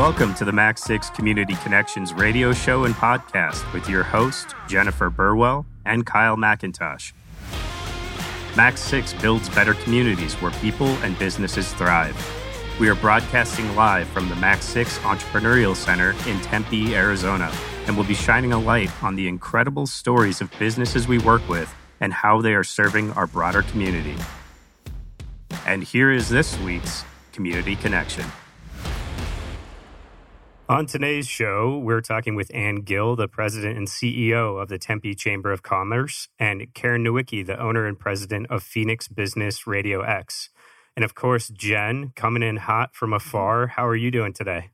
welcome to the Mac 6 Community Connections radio show and podcast with your host, Jennifer Burwell and Kyle McIntosh. Mac 6 builds better communities where people and businesses thrive. We are broadcasting live from the Mac 6 Entrepreneurial Center in Tempe, Arizona, and will be shining a light on the incredible stories of businesses we work with and how they are serving our broader community. And here is this week's Community Connection. On today's show, we're talking with Anne Gill, the president and CEO of the Tempe Chamber of Commerce, and Karen Nowicki, the owner and president of Phoenix Business Radio X. And of course, Jen, coming in hot from afar. How are you doing today?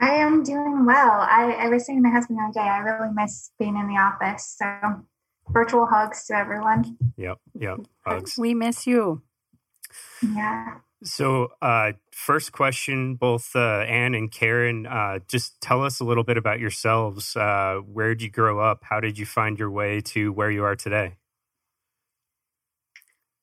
I am doing well. I, I was saying to my husband the other day, I really miss being in the office. So virtual hugs to everyone. Yep, yep, hugs. We miss you. Yeah. So, uh, first question, both uh, Anne and Karen, uh, just tell us a little bit about yourselves. Uh, where did you grow up? How did you find your way to where you are today?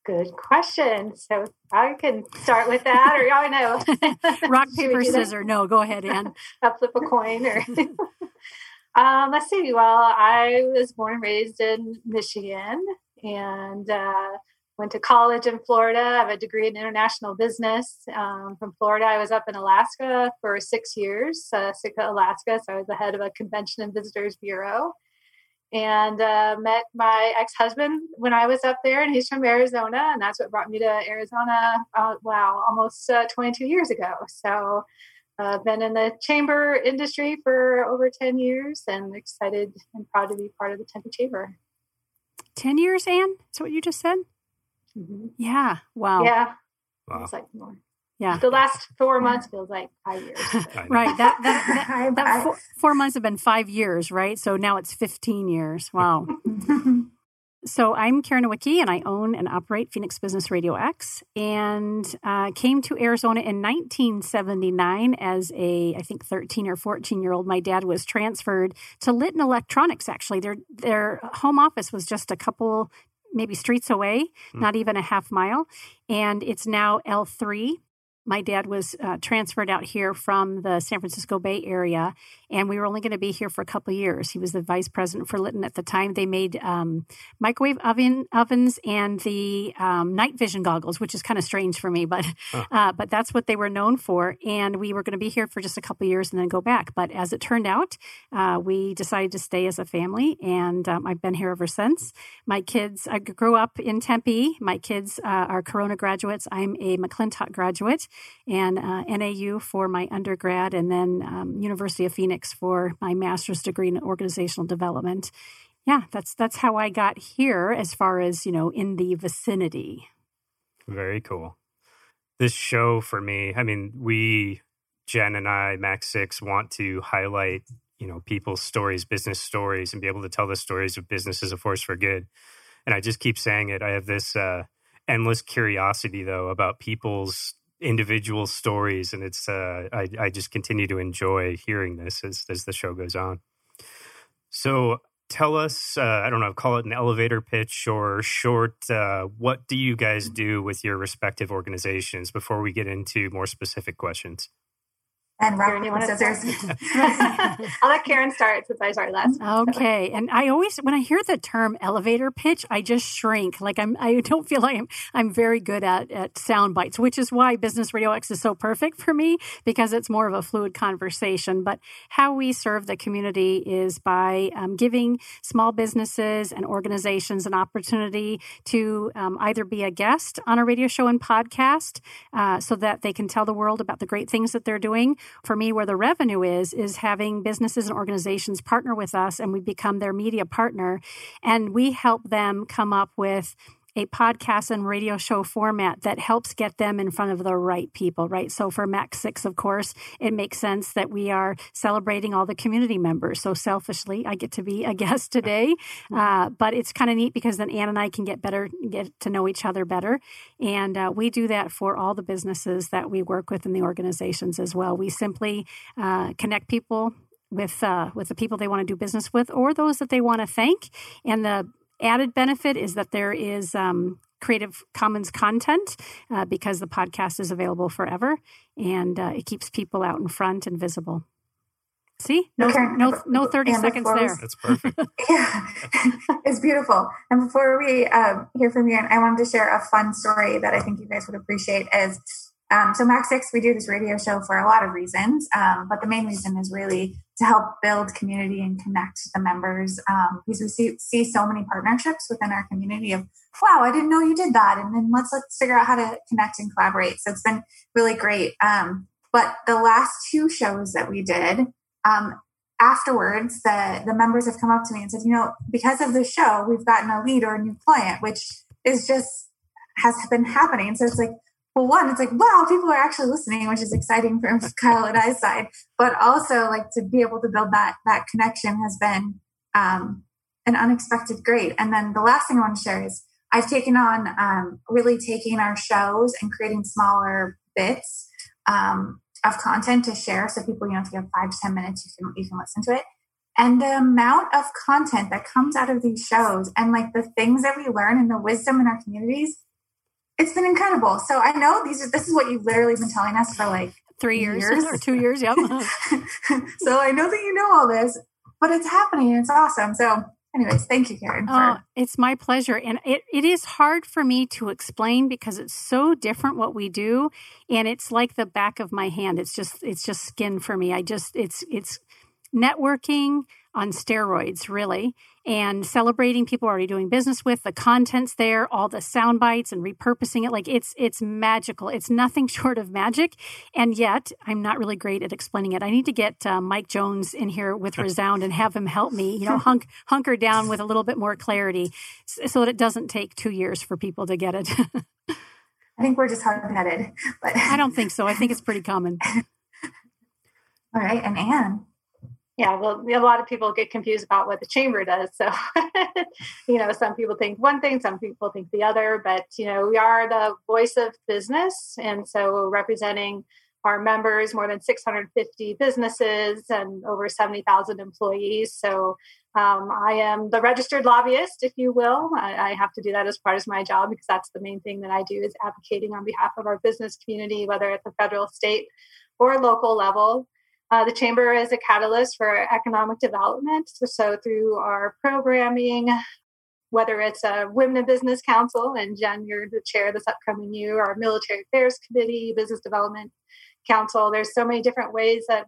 Good question. So I can start with that, or y'all know. Rock, paper, scissors. No, go ahead, Anne. I'll flip a coin. Or um, let's see. Well, I was born and raised in Michigan, and uh, went to college in Florida. I have a degree in international business. Um, from Florida, I was up in Alaska for six years, uh, Sitka, Alaska. So I was the head of a convention and visitors bureau. And uh, met my ex husband when I was up there, and he's from Arizona. And that's what brought me to Arizona, uh, wow, almost uh, 22 years ago. So I've uh, been in the chamber industry for over 10 years and excited and proud to be part of the Tempe Chamber. 10 years, Anne? That's what you just said? Mm-hmm. Yeah. Wow. Yeah. Wow. It's like more. Yeah. The last four months feels like five years. right. That, that, that, that four, four, months have been five years, right? So now it's 15 years. Wow. so I'm Karen Nowicki, and I own and operate Phoenix Business Radio X and uh, came to Arizona in 1979 as a, I think, 13 or 14 year old. My dad was transferred to Litton Electronics, actually. Their, their home office was just a couple maybe streets away, mm. not even a half mile. And it's now L3 my dad was uh, transferred out here from the San Francisco Bay Area, and we were only going to be here for a couple years. He was the vice president for Litton at the time. They made um, microwave oven ovens and the um, night vision goggles, which is kind of strange for me, but uh, but that's what they were known for. And we were going to be here for just a couple years and then go back. But as it turned out, uh, we decided to stay as a family, and um, I've been here ever since. My kids, I grew up in Tempe. My kids uh, are Corona graduates. I'm a McClintock graduate and uh, NAU for my undergrad, and then um, University of Phoenix for my master's degree in organizational development. Yeah, that's that's how I got here, as far as you know, in the vicinity. Very cool. This show for me, I mean, we Jen and I, Mac Six, want to highlight you know people's stories, business stories, and be able to tell the stories of business as a force for good. And I just keep saying it. I have this uh, endless curiosity though about people's individual stories, and it's uh, I, I just continue to enjoy hearing this as as the show goes on. So tell us, uh, I don't know, call it an elevator pitch or short. Uh, what do you guys do with your respective organizations before we get into more specific questions? And rock paper scissors. I'll let Karen start since I started last. Okay, and I always when I hear the term elevator pitch, I just shrink. Like I'm, I don't feel like I'm, I'm very good at at sound bites, which is why Business Radio X is so perfect for me because it's more of a fluid conversation. But how we serve the community is by um, giving small businesses and organizations an opportunity to um, either be a guest on a radio show and podcast, uh, so that they can tell the world about the great things that they're doing for me, where the revenue is, is having businesses and organizations partner with us and we become their media partner. And we help them come up with a podcast and radio show format that helps get them in front of the right people, right? So for Mac 6, of course, it makes sense that we are celebrating all the community members. So selfishly, I get to be a guest today. Uh, but it's kind of neat because then Anne and I can get better, get to know each other better. And uh, we do that for all the businesses that we work with in the organizations as well. We simply uh, connect people with uh, with the people they want to do business with or those that they want to thank and the added benefit is that there is um, Creative Commons content uh, because the podcast is available forever and uh, it keeps people out in front and visible. See, no, okay. no, no, thirty and seconds there. That's perfect. yeah, it's beautiful. And before we uh, hear from you, I wanted to share a fun story that I think you guys would appreciate. Is um, so Mac Six, we do this radio show for a lot of reasons, um, but the main reason is really to help build community and connect the members um, because we see, see so many partnerships within our community of wow i didn't know you did that and then let's let's figure out how to connect and collaborate. So it's been really great. Um, but the last two shows that we did um, afterwards the the members have come up to me and said you know because of the show we've gotten a lead or a new client which is just has been happening. So it's like well, one, it's like, wow, people are actually listening, which is exciting from Kyle and I's side. But also, like to be able to build that that connection has been um, an unexpected great. And then the last thing I want to share is I've taken on um, really taking our shows and creating smaller bits um, of content to share. So people, you know, if you have five to ten minutes, you can you can listen to it. And the amount of content that comes out of these shows and like the things that we learn and the wisdom in our communities it's been incredible. So I know these are this is what you've literally been telling us for like three years, years. or two years. Yep. so I know that you know all this, but it's happening it's awesome. So anyways, thank you, Karen. For- oh, it's my pleasure. And it, it is hard for me to explain because it's so different what we do. And it's like the back of my hand. It's just it's just skin for me. I just it's it's networking on steroids, really, and celebrating people already doing business with the contents there, all the sound bites and repurposing it. Like it's it's magical. It's nothing short of magic, and yet I'm not really great at explaining it. I need to get uh, Mike Jones in here with Resound and have him help me. You know, hunk, hunker down with a little bit more clarity, so that it doesn't take two years for people to get it. I think we're just hard headed, but I don't think so. I think it's pretty common. All right, and Anne. Yeah, well, a lot of people get confused about what the chamber does. So, you know, some people think one thing, some people think the other, but, you know, we are the voice of business. And so representing our members, more than 650 businesses and over 70,000 employees. So um, I am the registered lobbyist, if you will. I, I, have to do that as part of my job because that's the main thing that I do is advocating on behalf of our business community, whether at the federal, state, or local level. Uh, the Chamber is a catalyst for economic development. So, so, through our programming, whether it's a Women in Business Council, and Jen, you're the chair this upcoming year, our Military Affairs Committee, Business Development Council, there's so many different ways that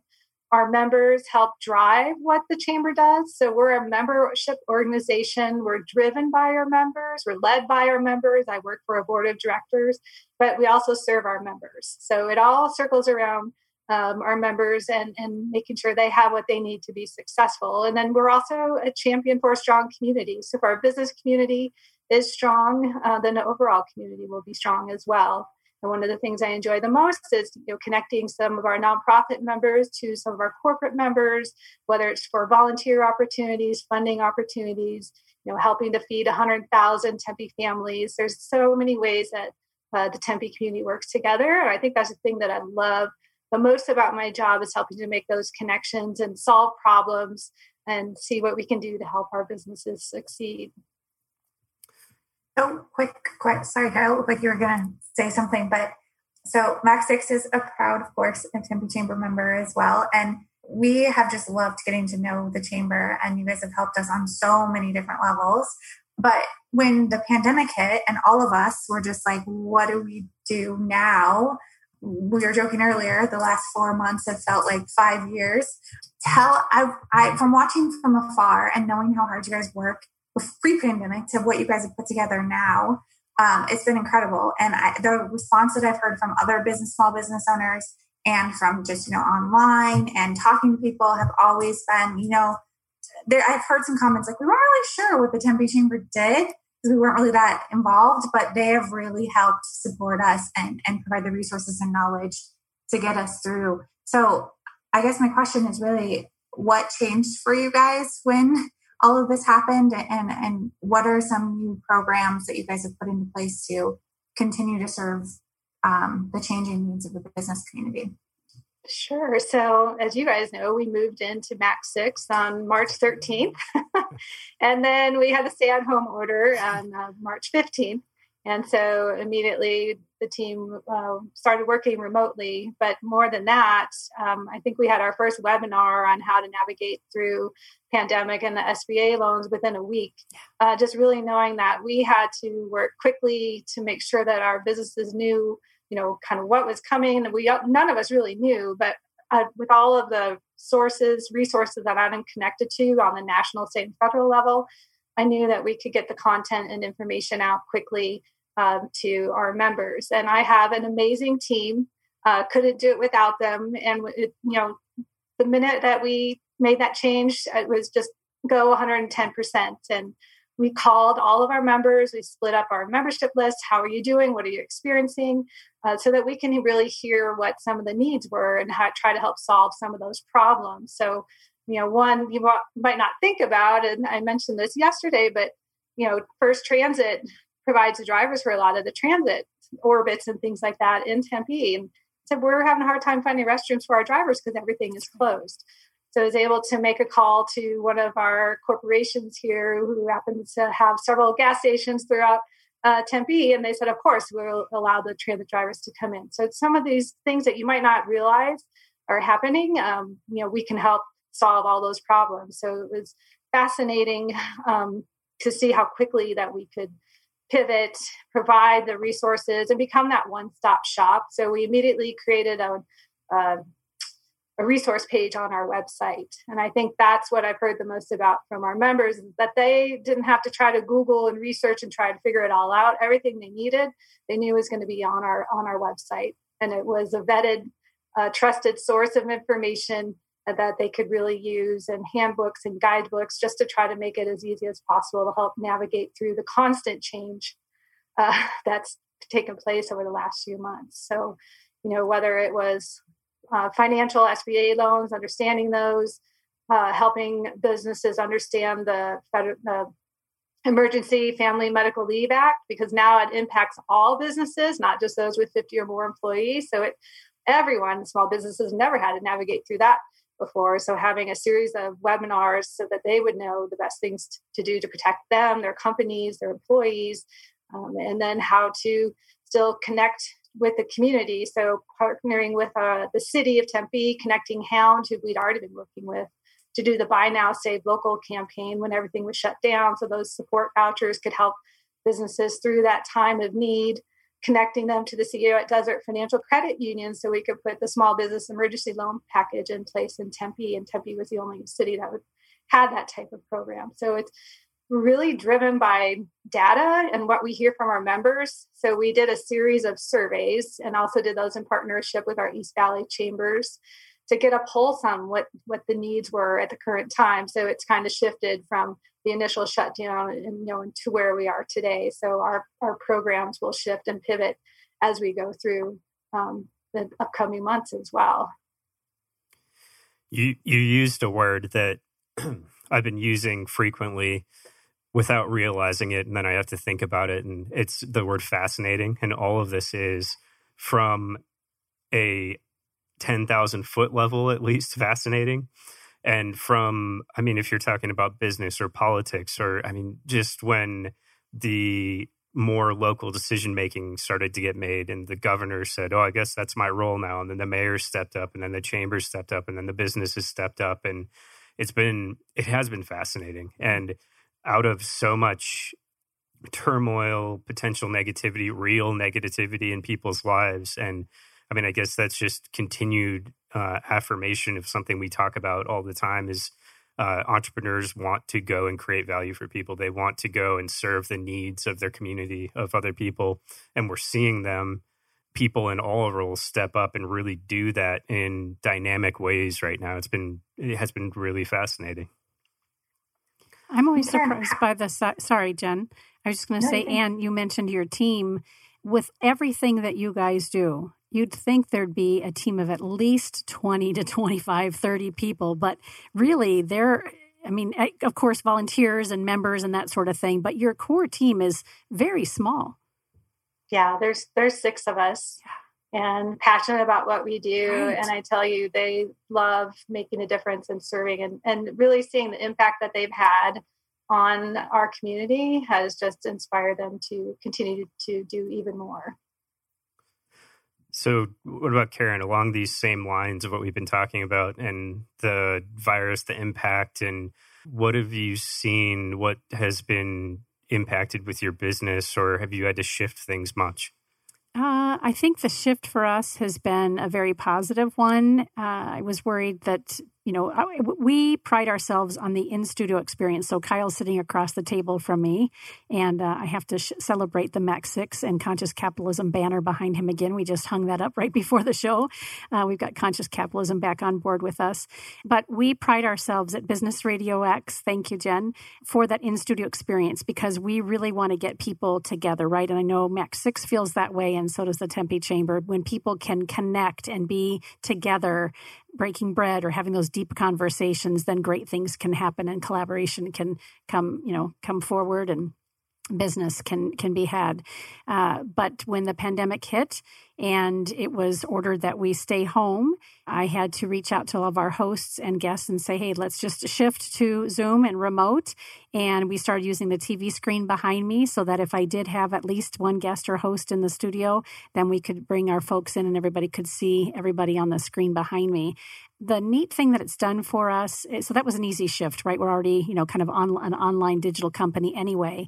our members help drive what the chamber does. So we're a membership organization. We're driven by our members. We're led by our members. I work for a board of directors, but we also serve our members. So it all circles around um, our members and, and making sure they have what they need to be successful. And then we're also a champion for a strong community. So if our business community is strong, uh, then the overall community will be strong as well. And one of the things I enjoy the most is you know, connecting some of our nonprofit members to some of our corporate members, whether it's for volunteer opportunities, funding opportunities, you know, helping to feed 100,000 Tempe families. There's so many ways that uh, the Tempe community works together. And I think that's the thing that I love the most about my job is helping to make those connections and solve problems and see what we can do to help our businesses succeed. Oh, quick, quick. Sorry, Kyle, looked like you were going to say something, but so Mac Six is a proud, of course, Tempe Chamber member as well. And we have just loved getting to know the chamber, and you guys have helped us on so many different levels. But when the pandemic hit, and all of us were just like, what do we do now? We were joking earlier the last four months have felt like five years. Tell i i from watching from afar and knowing how hard you guys work pre-pandemic to what you guys have put together now um, it's been incredible. And I, the response that i've heard from other business small business owners and from just you know online and talking to people have always been you know there i've heard some comments like we weren't really sure what the tempe chamber did we weren't really that involved, but they have really helped support us and, and provide the resources and knowledge to get us through. So I guess my question is really what changed for you guys when all of this happened and, and what are some new programs that you guys have put into place to continue to serve um, the changing needs of the business community? Sure. So, as you guys know, we moved into Mac 6 on March 13th. and then we had a stay at home order on uh, March 15th. And so immediately the team uh, started working remotely. But more than that, um, I think we had our first webinar on how to navigate through pandemic and the SBA loans within a week. Uh, just really knowing that we had to work quickly to make sure that our businesses knew, you know, kind of what was coming. We none of us really knew, but uh, with all of the sources, resources that I'm connected to on the national, state, and federal level, I knew that we could get the content and information out quickly um, to our members. And I have an amazing team. Uh, couldn't do it without them. And it, you know, the minute that we made that change, it was just go 110%. And we called all of our members. We split up our membership list. How are you doing? What are you experiencing? Uh, so that we can really hear what some of the needs were and how, try to help solve some of those problems. So, you know, one you might not think about, and I mentioned this yesterday, but you know, First Transit provides the drivers for a lot of the transit orbits and things like that in Tempe. And said we're having a hard time finding restrooms for our drivers because everything is closed. So I was able to make a call to one of our corporations here who happens to have several gas stations throughout uh, Tempe, and they said, of course, we'll allow the transit drivers to come in. So some of these things that you might not realize are happening, um, you know, we can help solve all those problems. So it was fascinating um, to see how quickly that we could pivot, provide the resources, and become that one stop shop. So we immediately created a, a, a, resource page on our website. And I think that's what I've heard the most about from our members that they didn't have to try to Google and research and try to figure it all out. Everything they needed, they knew was going to be on our on our website. And it was a vetted, uh, trusted source of information that they could really use and handbooks and guidebooks just to try to make it as easy as possible to help navigate through the constant change uh, that's taken place over the last few months. So, you know, whether it was uh, financial SBA loans, understanding those, uh, helping businesses understand the, the Emergency Family Medical Leave Act, because now it impacts all businesses, not just those with 50 or more employees. So it everyone, small businesses never had to navigate through that before. So having a series of webinars so that they would know the best things to do to protect them, their companies, their employees, um, and then how to still connect with the community. So partnering with uh, the city of Tempe, connecting Hound, who we'd already been working with, to do the Buy Now Save Local campaign when everything was shut down. So those support vouchers could help businesses through that time of need connecting them to the CEO at Desert Financial Credit Union so we could put the small business emergency loan package in place in Tempe. And Tempe was the only city that would had that type of program. So it's really driven by data and what we hear from our members. So we did a series of surveys and also did those in partnership with our East Valley chambers to get a pulse on what what the needs were at the current time. So it's kind of shifted from the initial shutdown and you know to where we are today. So our our programs will shift and pivot as we go through um, the upcoming months as well. You you used a word that I've been using frequently without realizing it, and then I have to think about it, and it's the word fascinating. And all of this is from a 10,000 foot level, at least, fascinating. And from, I mean, if you're talking about business or politics, or I mean, just when the more local decision making started to get made and the governor said oh i guess that's my role now and then the mayor stepped up and then the chamber stepped up and then the businesses stepped up and it's been it has been fascinating and out of so much turmoil potential negativity real negativity in people's lives and I mean, I guess that's just continued uh, affirmation of something we talk about all the time is uh, entrepreneurs want to go and create value for people. They want to go and serve the needs of their community, of other people. And we're seeing them, people in all roles, step up and really do that in dynamic ways right now. It's been, it has been really fascinating. I'm always surprised by the, sorry, Jen. I was just going to say, Anne, you mentioned your team. With everything that you guys do you'd think there'd be a team of at least 20 to 25 30 people but really they're i mean eh, of course volunteers and members and that sort of thing but your core team is very small. Yeah there's there's six of us and passionate about what we do right. and i tell you they love making a difference and serving and, and really seeing the impact that they've had on our community has just inspired them to continue to do even more. So, what about Karen? Along these same lines of what we've been talking about and the virus, the impact, and what have you seen? What has been impacted with your business, or have you had to shift things much? Uh, I think the shift for us has been a very positive one. Uh, I was worried that you know, we pride ourselves on the in studio experience. So Kyle's sitting across the table from me, and uh, I have to sh- celebrate the Mac 6 and Conscious Capitalism banner behind him again. We just hung that up right before the show. Uh, we've got Conscious Capitalism back on board with us. But we pride ourselves at Business Radio X, thank you, Jen, for that in studio experience because we really want to get people together, right? And I know Mac 6 feels that way, and so does the Tempe Chamber. When people can connect and be together, breaking bread or having those deep conversations, then great things can happen and collaboration can come, you know, come forward and business can can be had. Uh, but when the pandemic hit and it was ordered that we stay home, I had to reach out to all of our hosts and guests and say, "Hey, let's just shift to Zoom and remote." And we started using the TV screen behind me so that if I did have at least one guest or host in the studio, then we could bring our folks in and everybody could see everybody on the screen behind me the neat thing that it's done for us so that was an easy shift right we're already you know kind of on an online digital company anyway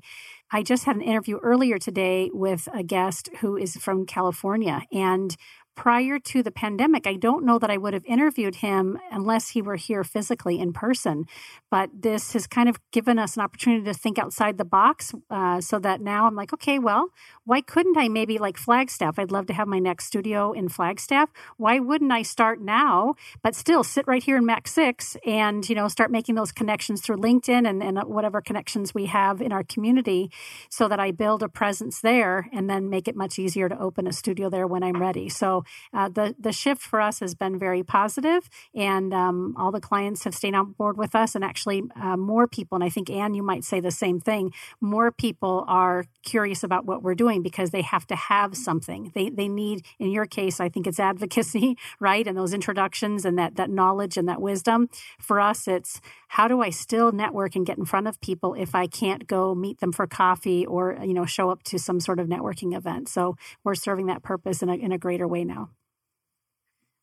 I just had an interview earlier today with a guest who is from California. And prior to the pandemic, I don't know that I would have interviewed him unless he were here physically in person. But this has kind of given us an opportunity to think outside the box uh, so that now I'm like, okay, well, why couldn't I maybe like Flagstaff? I'd love to have my next studio in Flagstaff. Why wouldn't I start now, but still sit right here in Mac 6 and, you know, start making those connections through LinkedIn and, and whatever connections we have in our community so that I build a presence there and then make it much easier to open a studio there when I'm ready. So uh, the, the shift for us has been very positive and um, all the clients have stayed on board with us and actually uh, more people, and I think Anne, you might say the same thing, more people are curious about what we're doing because they have to have something. They they need, in your case, I think it's advocacy, right, and those introductions and that that knowledge and that wisdom. For us, it's how do I still network and get in front of people if I can't go meet them for coffee or you know show up to some sort of networking event. So we're serving that purpose in a in a greater way now.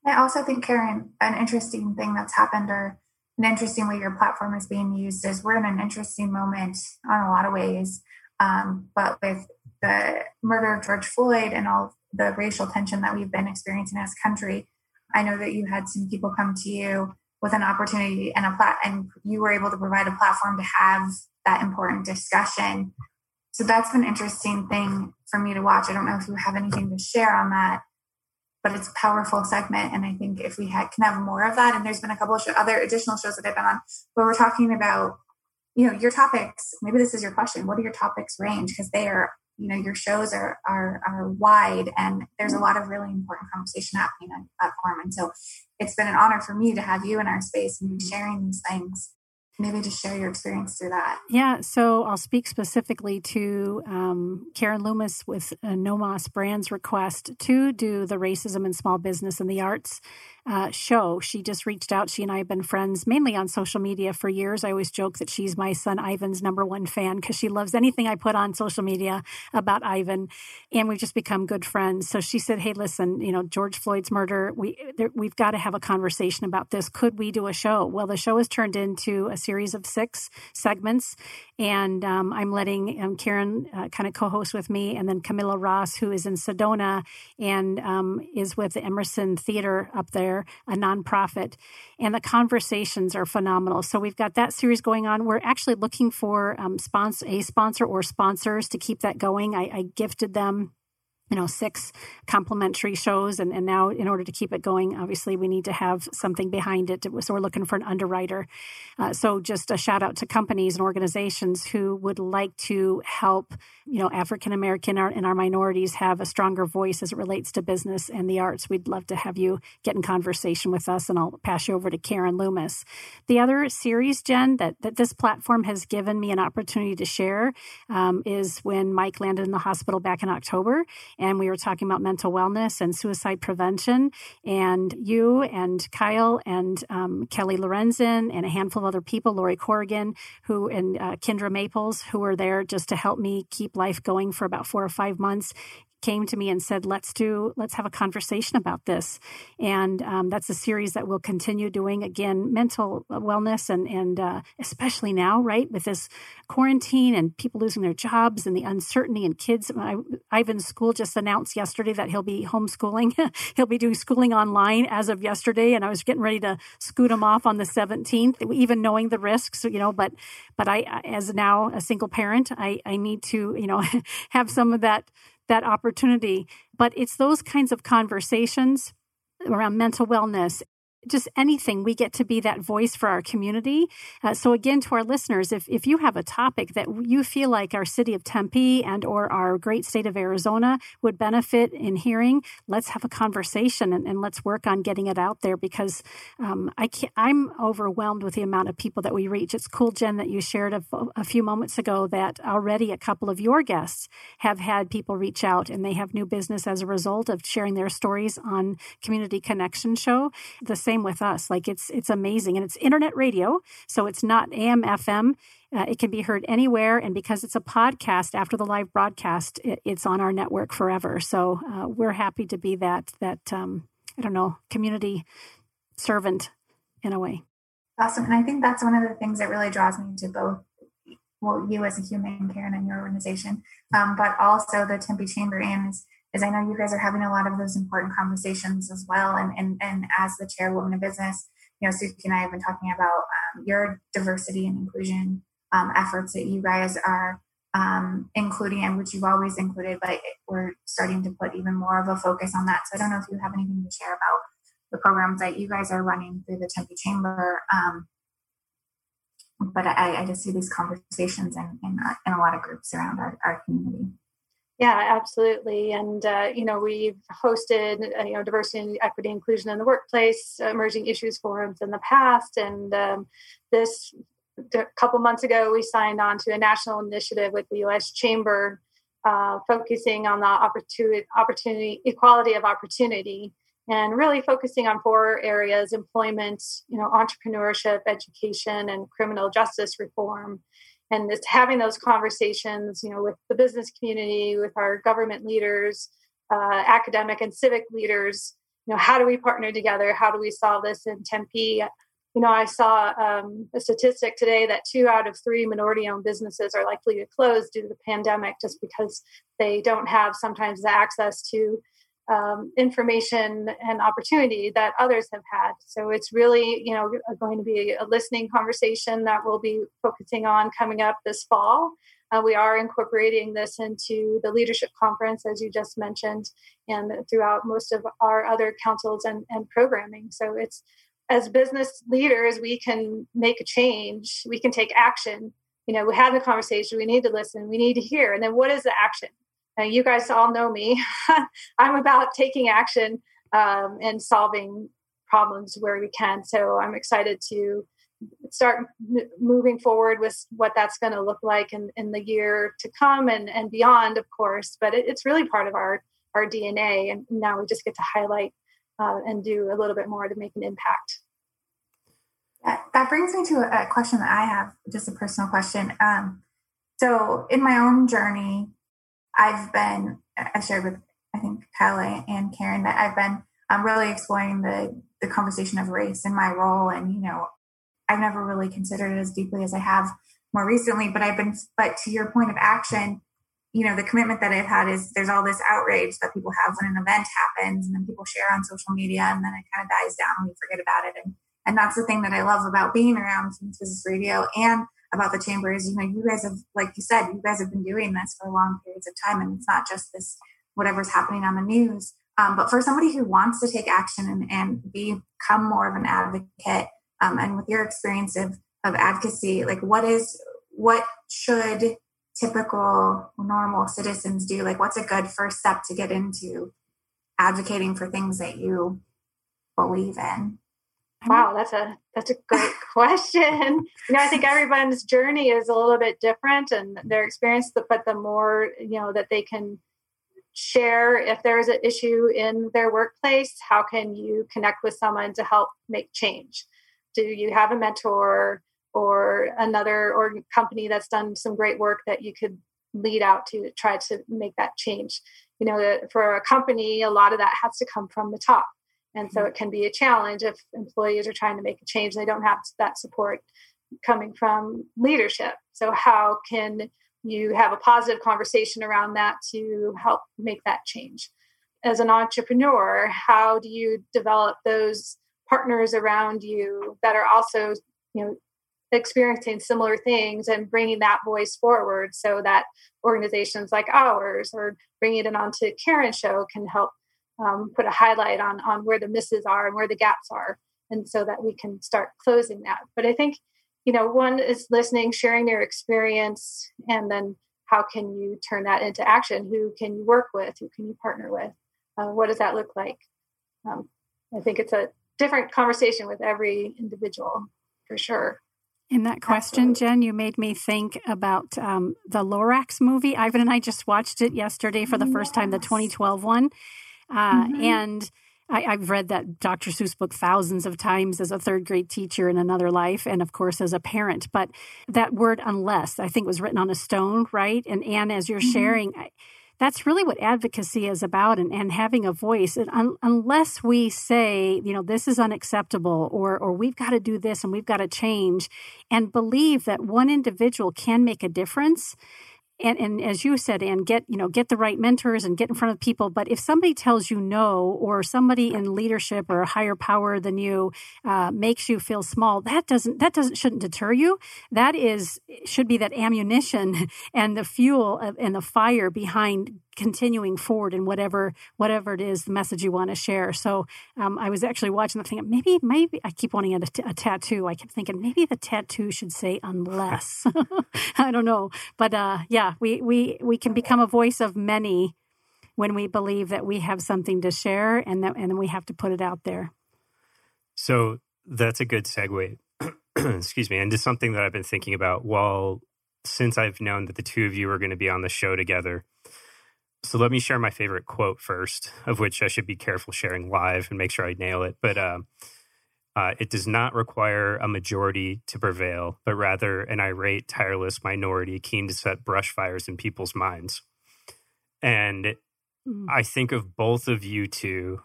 I also think, Karen, an interesting thing that's happened or an interesting way your platform is being used is we're in an interesting moment on a lot of ways. Um, but with the murder of George Floyd and all the racial tension that we've been experiencing as a country, I know that you had some people come to you with an opportunity and a plat and you were able to provide a platform to have that important discussion. So that's been an interesting thing for me to watch. I don't know if you have anything to share on that, but it's a powerful segment. And I think if we had, can have more of that, and there's been a couple of show, other additional shows that I've been on where we're talking about, you know, your topics. Maybe this is your question. What are your topics range? Because they are you know your shows are are are wide and there's a lot of really important conversation happening on the platform and so it's been an honor for me to have you in our space and sharing these things maybe just share your experience through that. Yeah so i'll speak specifically to um, karen loomis with uh, nomos brands request to do the racism in small business and the arts uh, show. She just reached out. She and I have been friends mainly on social media for years. I always joke that she's my son Ivan's number one fan because she loves anything I put on social media about Ivan, and we've just become good friends. So she said, "Hey, listen, you know George Floyd's murder. We there, we've got to have a conversation about this. Could we do a show?" Well, the show has turned into a series of six segments, and um, I'm letting um, Karen uh, kind of co-host with me, and then Camilla Ross, who is in Sedona and um, is with the Emerson Theater up there a nonprofit, and the conversations are phenomenal. So we've got that series going on. We're actually looking for um, sponsor, a sponsor or sponsors to keep that going. I, I gifted them you know six complimentary shows. And, and now in order to keep it going obviously we need to have something behind it. So we're looking for an underwriter. Uh, so just a shout out to companies and organizations who would like to help you know african american and our minorities have a stronger voice as it relates to business and the arts. We'd love to have you get in conversation with us and i'll pass you over to karen loomis. The other series jen that, that this platform has given me an opportunity to share um, is when mike landed in the hospital back in october and we were talking about mental wellness and suicide prevention. And you and Kyle and um, Kelly Lorenzen and a handful of other people, Lori Corrigan, who and uh, Kendra Maples, who were there just to help me keep life going for about four or five months came to me and said, "Let's do, let's have a conversation about this." And um, that's a series that we'll continue doing. Again, mental wellness and and uh, especially now, right, with this quarantine and people losing their jobs and the uncertainty and kids. I, Ivan's school just announced yesterday that he'll be homeschooling. he'll be doing schooling online as of yesterday, and I was getting ready to scoot him off on the 17th, even knowing the risks, you know. But but I, as now a single parent, I I need to you know have some of that that opportunity. But it's those kinds of conversations around mental wellness just anything we get to be that voice for our community. Uh, so again to our listeners if, if you have a topic that you feel like our city of tempe and or our great state of arizona would benefit in hearing let's have a conversation and, and let's work on getting it out there because um, I can't, i'm overwhelmed with the amount of people that we reach. It's cool jen that you shared a, a few moments ago that already a couple of your guests have had people reach out and they have new business as a result of sharing their stories on community connection show. The same same with us. Like it's it's amazing, and it's internet radio, so it's not AM FM. Uh, it can be heard anywhere, and because it's a podcast after the live broadcast, it, it's on our network forever. So uh, we're happy to be that that um, I don't know community servant in a way. Awesome, and I think that's one of the things that really draws me to both well, you as a human, Karen, and your organization, um, but also the Tempe Chamber and is is I know you guys are having a lot of those important conversations as well. And and and as the chairwoman of business, you know, Suki and I have been talking about um, your diversity and inclusion um, efforts that you guys are um, including and which you've always included, but we're starting to put even more of a focus on that. So I don't know if you have anything to share about the programs that you guys are running through the Tempe Chamber. Um, but I, I, just see these conversations in, in, uh, in a lot of groups around our, our community. Yeah, absolutely. And, uh, you know, we've hosted, uh, you know, diversity, and equity, inclusion in the workplace, emerging issues forums in the past. And um, this, a couple months ago, we signed on to a national initiative with the U.S. Chamber uh, focusing on the opportunity, opportunity, equality of opportunity and really focusing on four areas employment you know entrepreneurship education and criminal justice reform and it's having those conversations you know with the business community with our government leaders uh, academic and civic leaders you know how do we partner together? How do we solve this in tempe? You know i saw um, a statistic today that two out of three minority owned businesses are likely to close due to the pandemic just because they don't have sometimes the access to um, information and opportunity that others have had. So it's really, you know, going to be a listening conversation that we'll be focusing on coming up this fall. Uh, we are incorporating this into the leadership conference, as you just mentioned, and throughout most of our other councils and, and programming. So it's as business leaders, we can make a change, we can take action. You know, we have the conversation, we need to listen, we need to hear. And then what is the action? You guys all know me. I'm about taking action um, and solving problems where we can. So I'm excited to start m- moving forward with what that's going to look like in, in the year to come and, and beyond, of course. But it, it's really part of our, our DNA. And now we just get to highlight uh, and do a little bit more to make an impact. That, that brings me to a question that I have, just a personal question. Um, so, in my own journey, I've been, I've shared with, I think, Kyle and Karen that I've been um, really exploring the, the conversation of race in my role. And, you know, I've never really considered it as deeply as I have more recently, but I've been, but to your point of action, you know, the commitment that I've had is there's all this outrage that people have when an event happens and then people share on social media and then it kind of dies down and we forget about it. And, and that's the thing that I love about being around Business Radio and about the chamber is, you know, you guys have, like you said, you guys have been doing this for long periods of time, and it's not just this whatever's happening on the news. Um, but for somebody who wants to take action and, and become more of an advocate, um, and with your experience of of advocacy, like what is what should typical normal citizens do? Like, what's a good first step to get into advocating for things that you believe in? Wow, mm-hmm. that's a that's a great question. You know, I think everyone's journey is a little bit different and their experience, but the more you know that they can share if there's an issue in their workplace how can you connect with someone to help make change? Do you have a mentor or another or company that's done some great work that you could lead out to try to make that change? You know for a company a lot of that has to come from the top and so mm-hmm. it can be a challenge if employees are trying to make a change they don't have that support coming from leadership so how can you have a positive conversation around that to help make that change. As an entrepreneur, how do you develop those partners around you that are also, you know, experiencing similar things and bringing that voice forward so that organizations like ours or bringing it onto Karen's show can help um, put a highlight on on where the misses are and where the gaps are and so that we can start closing that. But i think you know one is listening sharing their experience and then how can you turn that into action? Who can you work with? Who can you partner with? Uh, what does that look like? Um, i think it's a different conversation with every individual for sure. In that question, Absolutely. Jen, you made me think about um, the Lorax movie. Ivan and I just watched it yesterday for the first time, the 2012 one. Uh, mm-hmm. And I, have read that Dr. Seuss book thousands of times as a third grade teacher in another life, and of course as a parent. But that word "unless" I think was written on a stone, right? And Anne, as you're mm-hmm. sharing, I, that's really what advocacy is about, and, and having a voice. And un, unless we say, you know, this is unacceptable, or or we've got to do this, and we've got to change, and believe that one individual can make a difference and, and as you said and get you know get the right mentors and get in front of people. But if somebody tells you no or somebody in leadership or a higher power than you uh, makes you feel small that doesn't that doesn't shouldn't deter you. That is should be that ammunition and the fuel and the fire behind continuing forward in whatever whatever it is the message you want to share. So um, I was actually watching the thing. Maybe maybe I keep wanting a, a tattoo. I kept thinking maybe the tattoo should say unless. I don't know, but uh, yeah, we we we can become a voice of many when we believe that we have something to share and that and we have to put it out there. So that's a good segue. Excuse me, into something that I've been thinking about. Well, since I've known that the two of you are going to be on the show together, so let me share my favorite quote first, of which I should be careful sharing live and make sure I nail it. But uh, uh, it does not require a majority to prevail, but rather an irate, tireless minority keen to set brush fires in people's minds. And mm. I think of both of you two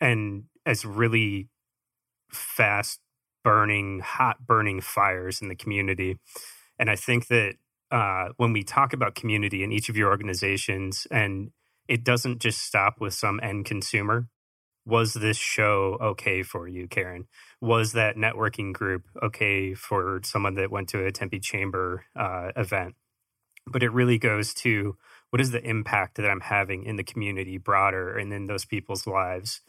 and as really fast burning, hot burning fires in the community. And I think that uh, when we talk about community in each of your organizations, and it doesn't just stop with some end consumer. Was this show okay for you, Karen? Was that networking group okay for someone that went to a Tempe Chamber uh, event? But it really goes to what is the impact that I'm having in the community broader and in those people's lives?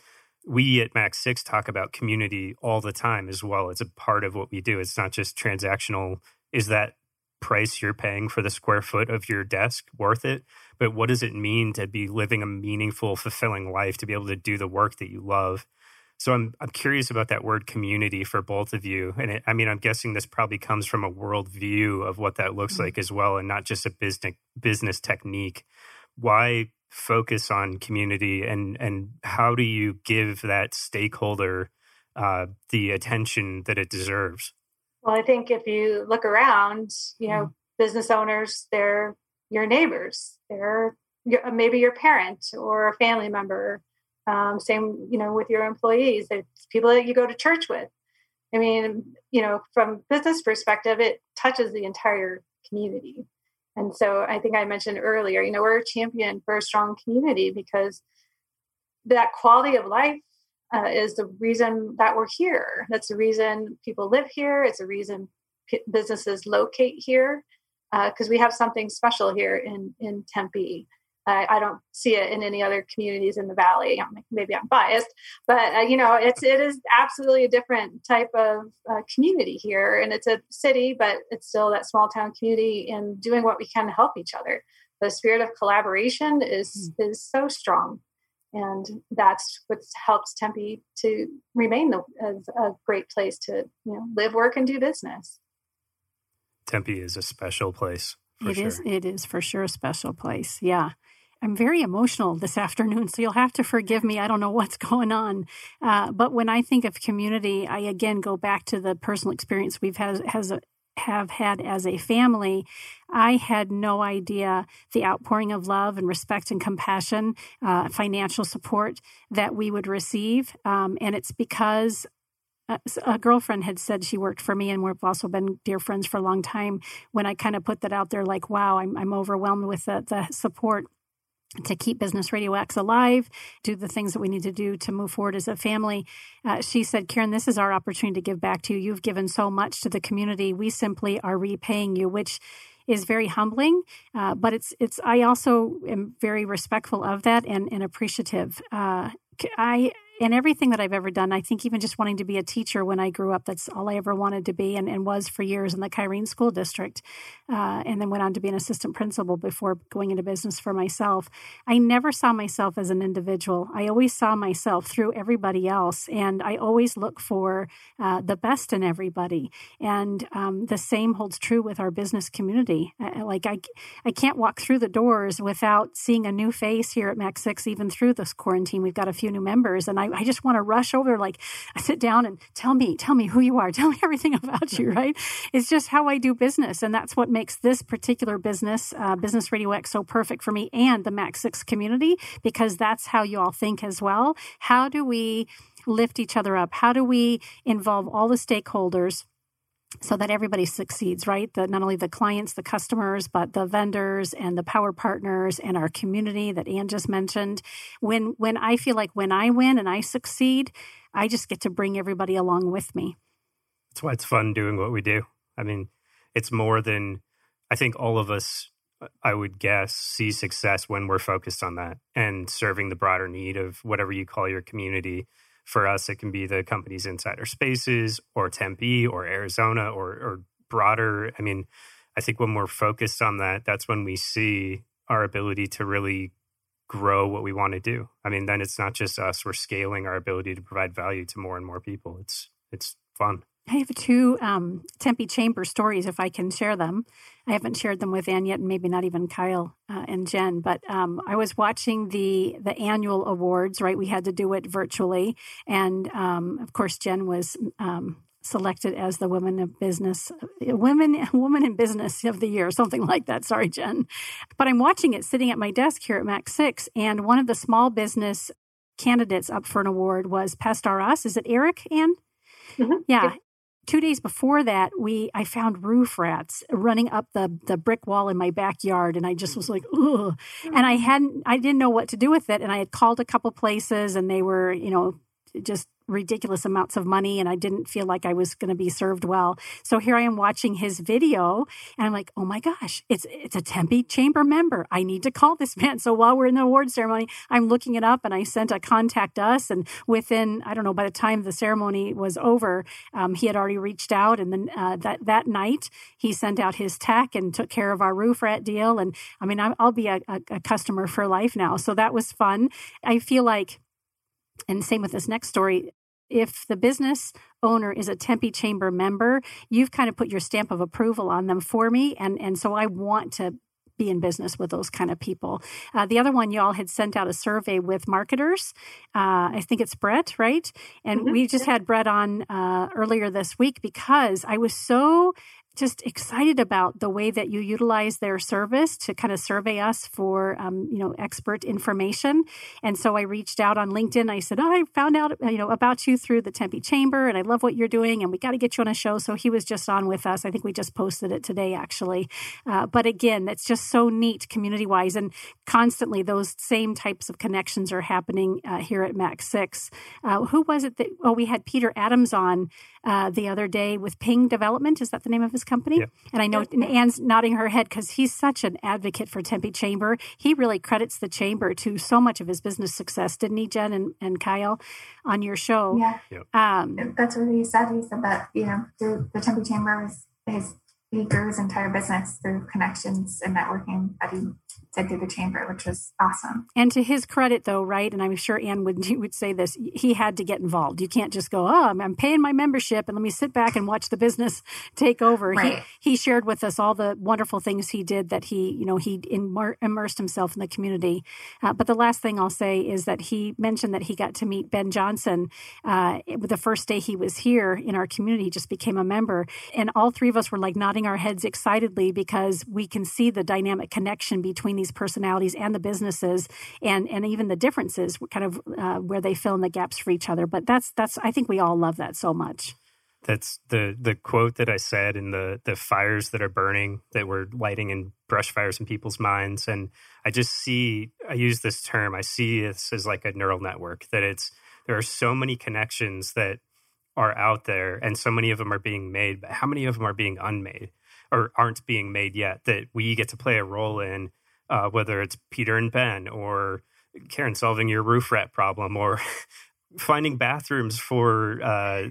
we at Mac Six talk about community all the time as well. It's a part of what we do. It's not just transactional. Is that price you're paying for the square foot of your desk worth it? But what does it mean to be living a meaningful, fulfilling life, to be able to do the work that you love? So I'm I'm curious about that word community for both of you. And it, I mean, I'm guessing this probably comes from a worldview of what that looks mm-hmm. like as well, and not just a business business technique. Why focus on community, and and how do you give that stakeholder uh, the attention that it deserves? Well, I think if you look around, you know, mm. business owners, they're your neighbors, they're your, maybe your parent or a family member. Um, same, you know, with your employees, it's people that you go to church with. I mean, you know, from business perspective, it touches the entire community. And so I think I mentioned earlier, you know, we're a champion for a strong community because that quality of life uh, is the reason that we're here. That's the reason people live here. It's the reason p- businesses locate here because uh, we have something special here in in Tempe. I, I, don't see it in any other communities in the valley. Maybe I'm biased, but uh, you know, it's it is absolutely a different type of uh, community here, and it's a city, but it's still that small town community, and doing what we can to help each other. The spirit of collaboration is mm. is so strong and that's what helps Tempe to remain the, as a great place to you know live, work, and do business. Tempe is a special place. It sure. is. It is for sure a special place. Yeah. I'm very emotional this afternoon, so you'll have to forgive me. I don't know what's going on. Uh, but when I think of community, I again go back to the personal experience we've had has a, have had as a family, I had no idea the outpouring of love and respect and compassion, uh, financial support that we would receive. Um, and it's because uh, a girlfriend had said she worked for me and we've also been dear friends for a long time when i kind of put that out there like wow i'm, I'm overwhelmed with the, the support to keep Business Radio X alive, do the things that we need to do to move forward as a family. Uh, she said, Karen, this is our opportunity to give back to you. You've given so much to the community. We simply are repaying you, which is very humbling. Uh, but it's it's I also am very respectful of that and, and appreciative. Uh, I in everything that I've ever done, I think even just wanting to be a teacher when I grew up, that's all I ever wanted to be and, and was for years in the Kyrene School District. Uh, and then went on to be an assistant principal before going into business for myself. I never saw myself as an individual. I always saw myself through everybody else. And I always look for uh, the best in everybody. And um, the same holds true with our business community. Uh, like, I, I can't walk through the doors without seeing a new face here at Mac 6, even through this quarantine. We've got a few new members. And I I, I just want to rush over, like, sit down and tell me, tell me who you are, tell me everything about you, right? It's just how I do business. And that's what makes this particular business, uh, Business Radio X, so perfect for me and the Mac 6 community, because that's how you all think as well. How do we lift each other up? How do we involve all the stakeholders? So that everybody succeeds, right? That not only the clients, the customers, but the vendors and the power partners and our community that Anne just mentioned. When when I feel like when I win and I succeed, I just get to bring everybody along with me. That's why it's fun doing what we do. I mean, it's more than I think all of us I would guess see success when we're focused on that and serving the broader need of whatever you call your community for us, it can be the company's insider spaces or Tempe or Arizona or, or broader. I mean, I think when we're focused on that, that's when we see our ability to really grow what we want to do. I mean, then it's not just us, we're scaling our ability to provide value to more and more people. It's it's fun. I have two um, Tempe Chamber stories, if I can share them. I haven't shared them with Anne yet, and maybe not even Kyle uh, and Jen. But um, I was watching the the annual awards. Right, we had to do it virtually, and um, of course, Jen was um, selected as the woman of business women woman in business of the year something like that sorry jen but i'm watching it sitting at my desk here at mac 6 and one of the small business candidates up for an award was Pastoras. Is it Eric, Anne? Mm-hmm. Yeah two days before that we i found roof rats running up the the brick wall in my backyard and i just was like ugh. And i hadn't i didn't know what to do with it and i had called a couple places and they were you know just ridiculous amounts of money and I didn't feel like I was going to be served well. So here I am watching his video and I'm like, "Oh my gosh, it's it's a Tempe chamber member. I need to call this man." So while we're in the award ceremony, I'm looking it up and I sent a contact us and within I don't know by the time the ceremony was over, um, he had already reached out and then uh, that that night he sent out his tech and took care of our roof rat deal and I mean I'll be a, a, a customer for life now. So that was fun. I feel like and same with this next story. If the business owner is a Tempe Chamber member, you've kind of put your stamp of approval on them for me. And, and so I want to be in business with those kind of people. Uh, the other one, you all had sent out a survey with marketers. Uh, I think it's Brett, right? And mm-hmm. we just had Brett on uh, earlier this week because I was so just excited about the way that you utilize their service to kind of survey us for um, you know expert information. And so i reached out on linkedin. I said oh i found out you know about you through the tempe chamber and i love what you're doing and we got to get you on a show. So he was just on with us. I think we just posted it today actually. Uh, but again it's just so neat community wise and constantly those same types of connections are happening uh, here at mac 6 uh, who was it that oh we had peter adams on uh, the other day with ping development. Is that the name of his company. Yeah. And I know yeah. Anne's nodding her head because he's such an advocate for Tempe Chamber. He really credits the chamber to so much of his business success, didn't he, Jen and, and Kyle, on your show? Yeah. Um, That's what he said. He said that, you know, the, the Tempe Chamber was his he grew his entire business through connections and networking that he did through the chamber, which was awesome. And to his credit, though, right? And I'm sure Anne would would say this: he had to get involved. You can't just go, "Oh, I'm paying my membership, and let me sit back and watch the business take over." Right. He, he shared with us all the wonderful things he did that he, you know, he immer- immersed himself in the community. Uh, but the last thing I'll say is that he mentioned that he got to meet Ben Johnson uh, the first day he was here in our community. He just became a member, and all three of us were like nodding our heads excitedly because we can see the dynamic connection between these personalities and the businesses, and and even the differences, kind of uh, where they fill in the gaps for each other. But that's that's I think we all love that so much. That's the the quote that I said in the the fires that are burning that we're lighting and brush fires in people's minds, and I just see I use this term I see this as like a neural network that it's there are so many connections that are out there and so many of them are being made but how many of them are being unmade or aren't being made yet that we get to play a role in uh, whether it's peter and ben or karen solving your roof rat problem or finding bathrooms for uh,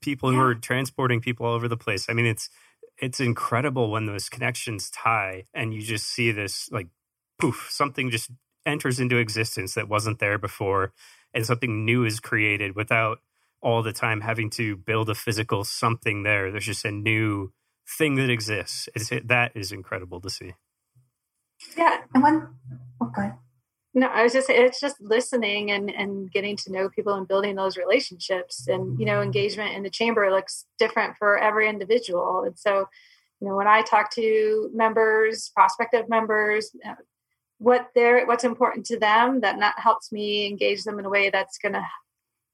people who are transporting people all over the place. I mean it's it's incredible when those connections tie and you just see this like poof something just enters into existence that wasn't there before and something new is created without all the time having to build a physical something there. There's just a new thing that exists. It's, it, that is incredible to see. Yeah. And when, okay. Oh, no, I was just it's just listening and and getting to know people and building those relationships and you know engagement in the chamber looks different for every individual and so you know when I talk to members, prospective members, uh, what they're what's important to them that not helps me engage them in a way that's going to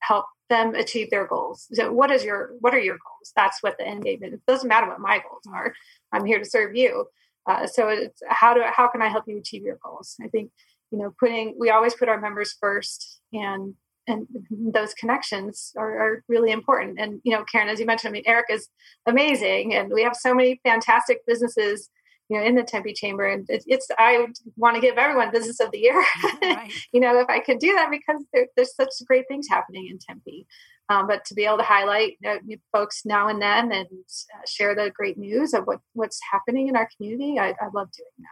help them achieve their goals. So what is your what are your goals? That's what the end game is. It doesn't matter what my goals are. I'm here to serve you. Uh, so it's how do how can I help you achieve your goals? I think you know putting we always put our members first and and those connections are, are, really important. And you know, Karen, as you mentioned, I mean, Eric is amazing, and we have so many fantastic businesses you know, in the Tempe Chamber. And it's, it's I want to give everyone Business of the Year, right. you know, if I could do that because there, there's such great things happening in Tempe. Um, but to be able to highlight uh, folks now and then and uh, share the great news of what, what's happening in our community, I, I love doing that.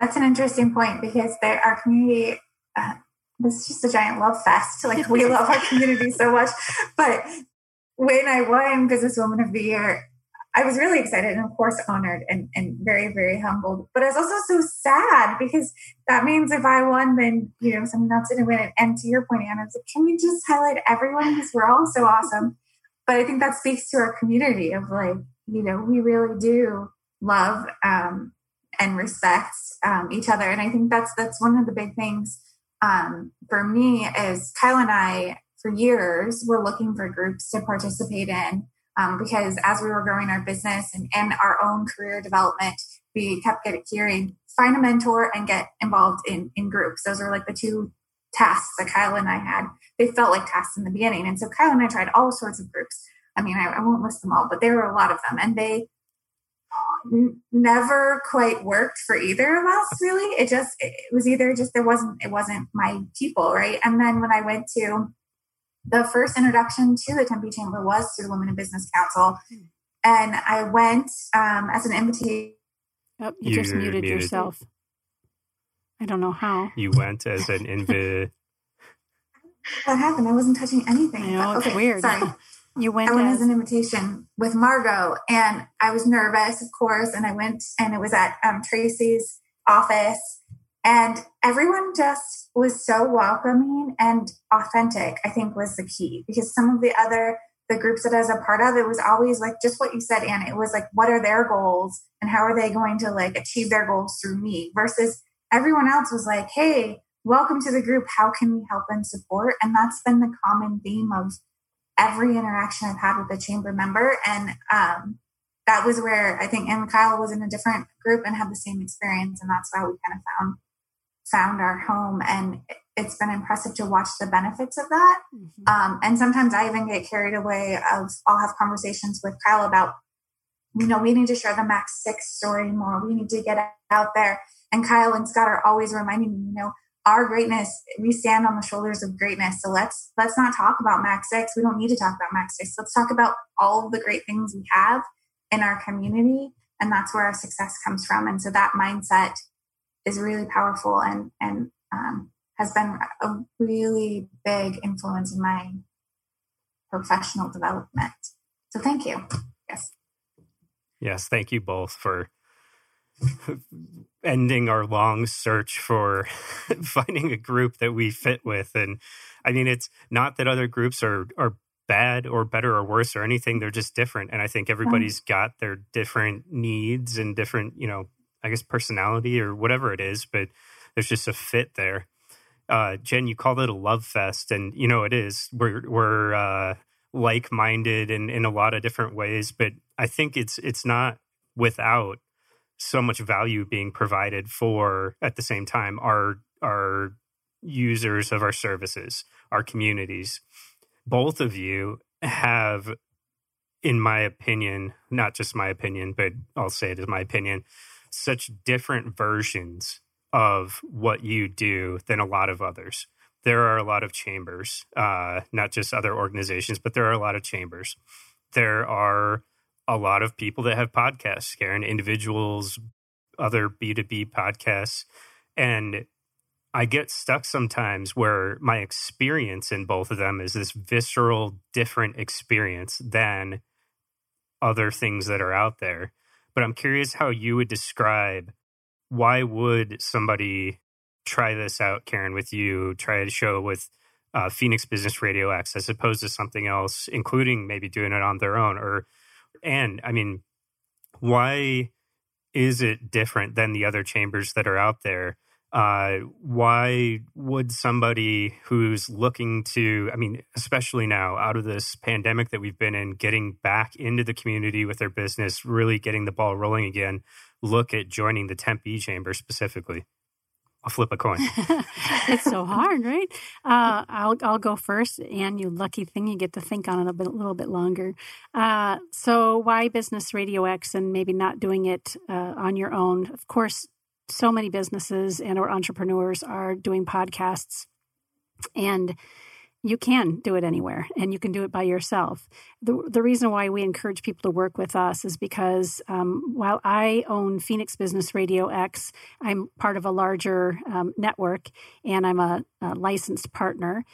That's an interesting point because there, our community, uh, is just a giant love fest. Like we love our community so much. But when I won Businesswoman of the Year, I was really excited and, of course, honored and, and very, very humbled. But I was also so sad because that means if I won, then, you know, someone else didn't win. And to your point, Anna, I was like, can we just highlight everyone because we're all so awesome? But I think that speaks to our community of like, you know, we really do love um, and respect um, each other. And I think that's that's one of the big things um, for me is Kyle and I for years were looking for groups to participate in um, because as we were growing our business and, and our own career development, we kept getting hearing find a mentor and get involved in in groups. Those are like the two tasks that Kyle and I had. They felt like tasks in the beginning, and so Kyle and I tried all sorts of groups. I mean, I, I won't list them all, but there were a lot of them, and they never quite worked for either of us. Really, it just it was either just there wasn't it wasn't my people, right? And then when I went to the first introduction to the Tempe Chamber was through the Women in Business Council. And I went um, as an invitation. Oh, you, you just muted, muted, yourself. I don't know how. You went as an invite. what happened? I wasn't touching anything. I know, it's weird. Sorry. You went. I went as... as... an invitation with Margot, and I was nervous, of course. And I went, and it was at um, Tracy's office, and everyone just was so welcoming and authentic, I think was the key because some of the other the groups that I was a part of, it was always like just what you said, Anna. It was like, what are their goals and how are they going to like achieve their goals through me? Versus everyone else was like, hey, welcome to the group. How can we help and support? And that's been the common theme of every interaction I've had with a chamber member. And um, that was where I think, and Kyle was in a different group and had the same experience. And that's why we kind of found found our home and it's been impressive to watch the benefits of that mm-hmm. um, and sometimes i even get carried away of i'll have conversations with kyle about you know we need to share the Mac Six story more we need to get out there and kyle and scott are always reminding me you know our greatness we stand on the shoulders of greatness so let's let's not talk about Mac Six we don't need to talk about Mac Six let's talk about all the great things we have in our community. And that's where our success comes from. And so that mindset is really powerful and, and um, has been a really big influence in my professional development. So thank you. Yes. Yes. Thank you both for ending our long search for finding a group that we fit with and i mean it's not that other groups are are bad or better or worse or anything they're just different and i think everybody's got their different needs and different you know i guess personality or whatever it is but there's just a fit there uh jen you called it a love fest and you know it is we're we're uh like-minded in in a lot of different ways but i think it's it's not without so much value being provided for at the same time our our users of our services, our communities. Both of you have in my opinion, not just my opinion, but I'll say it as my opinion, such different versions of what you do than a lot of others. There are a lot of chambers, uh, not just other organizations, but there are a lot of chambers. There are a lot of people that have podcasts, Karen, individuals, other B2B podcasts. And I get stuck sometimes where my experience in both of them is this visceral, different experience than other things that are out there. But I'm curious how you would describe why would somebody try this out, Karen, with you, try a show with uh, Phoenix Business Radio X as opposed to something else, including maybe doing it on their own or and I mean, why is it different than the other chambers that are out there? Uh, why would somebody who's looking to, I mean, especially now out of this pandemic that we've been in, getting back into the community with their business, really getting the ball rolling again, look at joining the Tempe Chamber specifically? I'll flip a coin. it's so hard, right? Uh, I'll I'll go first, and you lucky thing, you get to think on it a, bit, a little bit longer. Uh, so, why Business Radio X, and maybe not doing it uh, on your own? Of course, so many businesses and or entrepreneurs are doing podcasts, and you can do it anywhere and you can do it by yourself. The, the reason why we encourage people to work with us is because um, while I own Phoenix Business Radio X, I'm part of a larger um, network and I'm a, a licensed partner.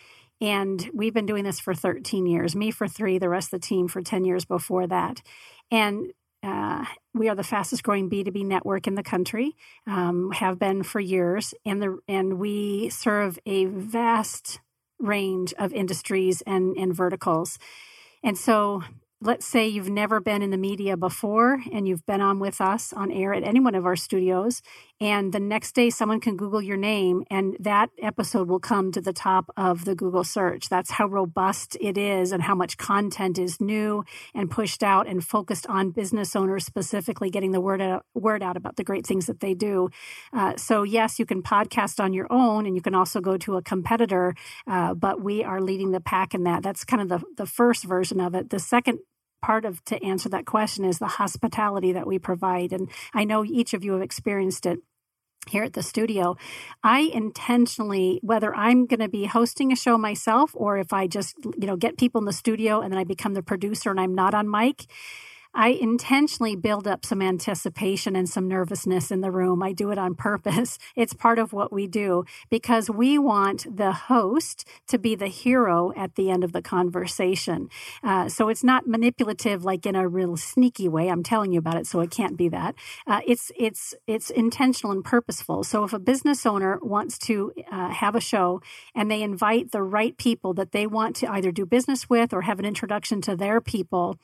And we've been doing this for 13 years, me for three, the rest of the team for 10 years before that. And uh, we are the fastest growing B2B network in the country, um, have been for years, and the and we serve a vast range of industries and, and verticals. And so let's say you've never been in the media before and you've been on with us on air at any one of our studios and the next day someone can google your name and that episode will come to the top of the google search. That's how robust it is and how much content is new and pushed out and focused on business owners specifically getting the word out, word out about the great things that they do. Uh, so yes you can podcast on your own and you can also go to a competitor uh, but we are leading the pack in that. That's kind of the, the first version of it. The second part of to answer that question is the hospitality that we provide. And I know each of you have experienced it here at the studio, I intentionally, whether I'm going to be hosting a show myself or if I just, you know, get people in the studio and then I become the producer and I'm not on mic, I intentionally build up some anticipation and some nervousness in the room. I do it on purpose. It's part of what we do because we want the host to be the hero at the end of the conversation. Uh, so it's not manipulative like in a real sneaky way. I'm telling you about it, so it can't be that. Uh, it's it's it's intentional and purposeful. So if a business owner wants to uh, have a show and they invite the right people that they want to either do business with or have an introduction to their people,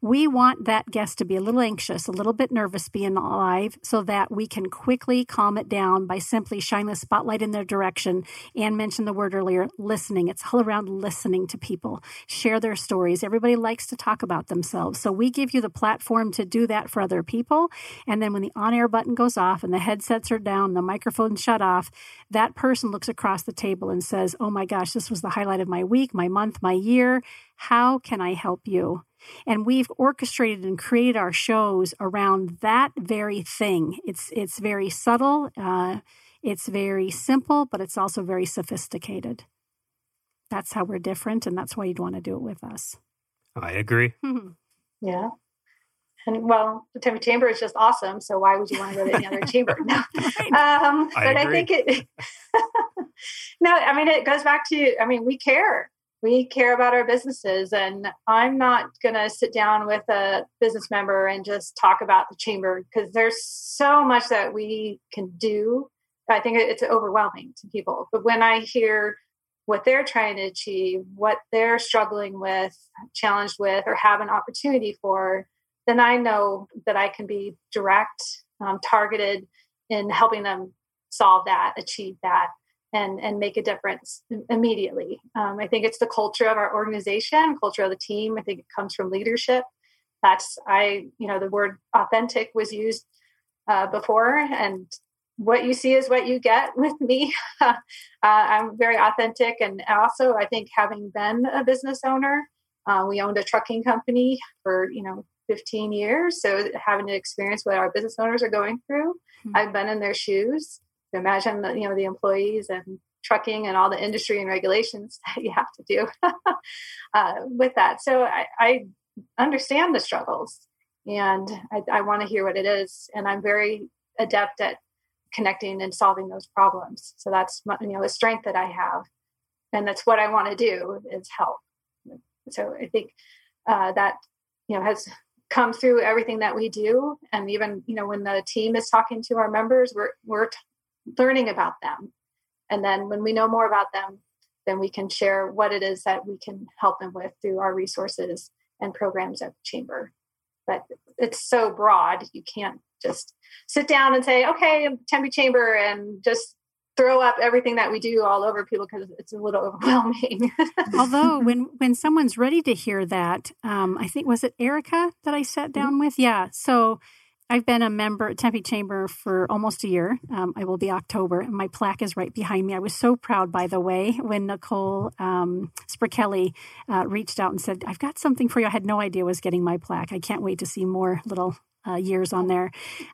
we want that guest to be a little anxious, a little bit nervous being live so that we can quickly calm it down by simply shining the spotlight in their direction and mention the word earlier listening. It's all around listening to people, share their stories. Everybody likes to talk about themselves. So we give you the platform to do that for other people. And then when the on air button goes off and the headsets are down, the microphone shut off, that person looks across the table and says, Oh my gosh, this was the highlight of my week, my month, my year. How can I help you? And we've orchestrated and created our shows around that very thing. It's it's very subtle, uh, it's very simple, but it's also very sophisticated. That's how we're different, and that's why you'd want to do it with us. I agree. Yeah. And well, the Tempe Chamber is just awesome. So why would you want to go to any other chamber? No. Um, but I, I think it, no, I mean, it goes back to, I mean, we care. We care about our businesses. And I'm not going to sit down with a business member and just talk about the chamber because there's so much that we can do. I think it's overwhelming to people. But when I hear what they're trying to achieve, what they're struggling with, challenged with, or have an opportunity for, then I know that I can be direct, um, targeted in helping them solve that, achieve that, and and make a difference immediately. Um, I think it's the culture of our organization, culture of the team. I think it comes from leadership. That's I, you know, the word authentic was used uh, before, and what you see is what you get with me. uh, I'm very authentic, and also I think having been a business owner, uh, we owned a trucking company for you know 15 years. So having to experience what our business owners are going through, mm-hmm. I've been in their shoes. Imagine the, you know the employees and trucking and all the industry and regulations that you have to do uh, with that. So I, I, understand the struggles, and I, I want to hear what it is. And I'm very adept at connecting and solving those problems. So that's you know a strength that I have, and that's what I want to do is help. So I think uh, that you know has come through everything that we do and even you know when the team is talking to our members we're we're learning about them and then when we know more about them then we can share what it is that we can help them with through our resources and programs at the chamber but it's so broad you can't just sit down and say okay tempe chamber and just throw up everything that we do all over people because it's a little overwhelming. Although when when someone's ready to hear that, um, I think was it Erica that I sat down mm-hmm. with. Yeah, so. I've been a member at Tempe Chamber for almost a year. Um, I will be October, and my plaque is right behind me. I was so proud, by the way, when Nicole um, Sprichelli uh, reached out and said, "I've got something for you." I had no idea was getting my plaque. I can't wait to see more little uh, years on there.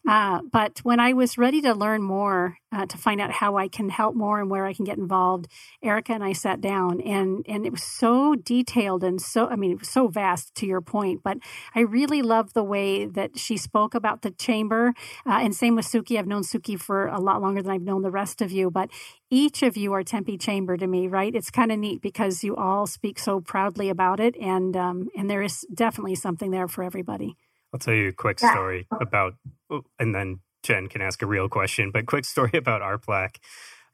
Uh, but when I was ready to learn more, uh, to find out how I can help more and where I can get involved, Erica and I sat down, and and it was so detailed and so I mean it was so vast to your point. But I really love the way that she spoke about the chamber, uh, and same with Suki. I've known Suki for a lot longer than I've known the rest of you, but each of you are Tempe Chamber to me, right? It's kind of neat because you all speak so proudly about it, and um, and there is definitely something there for everybody. I'll tell you a quick story about, oh, and then Jen can ask a real question, but quick story about our plaque.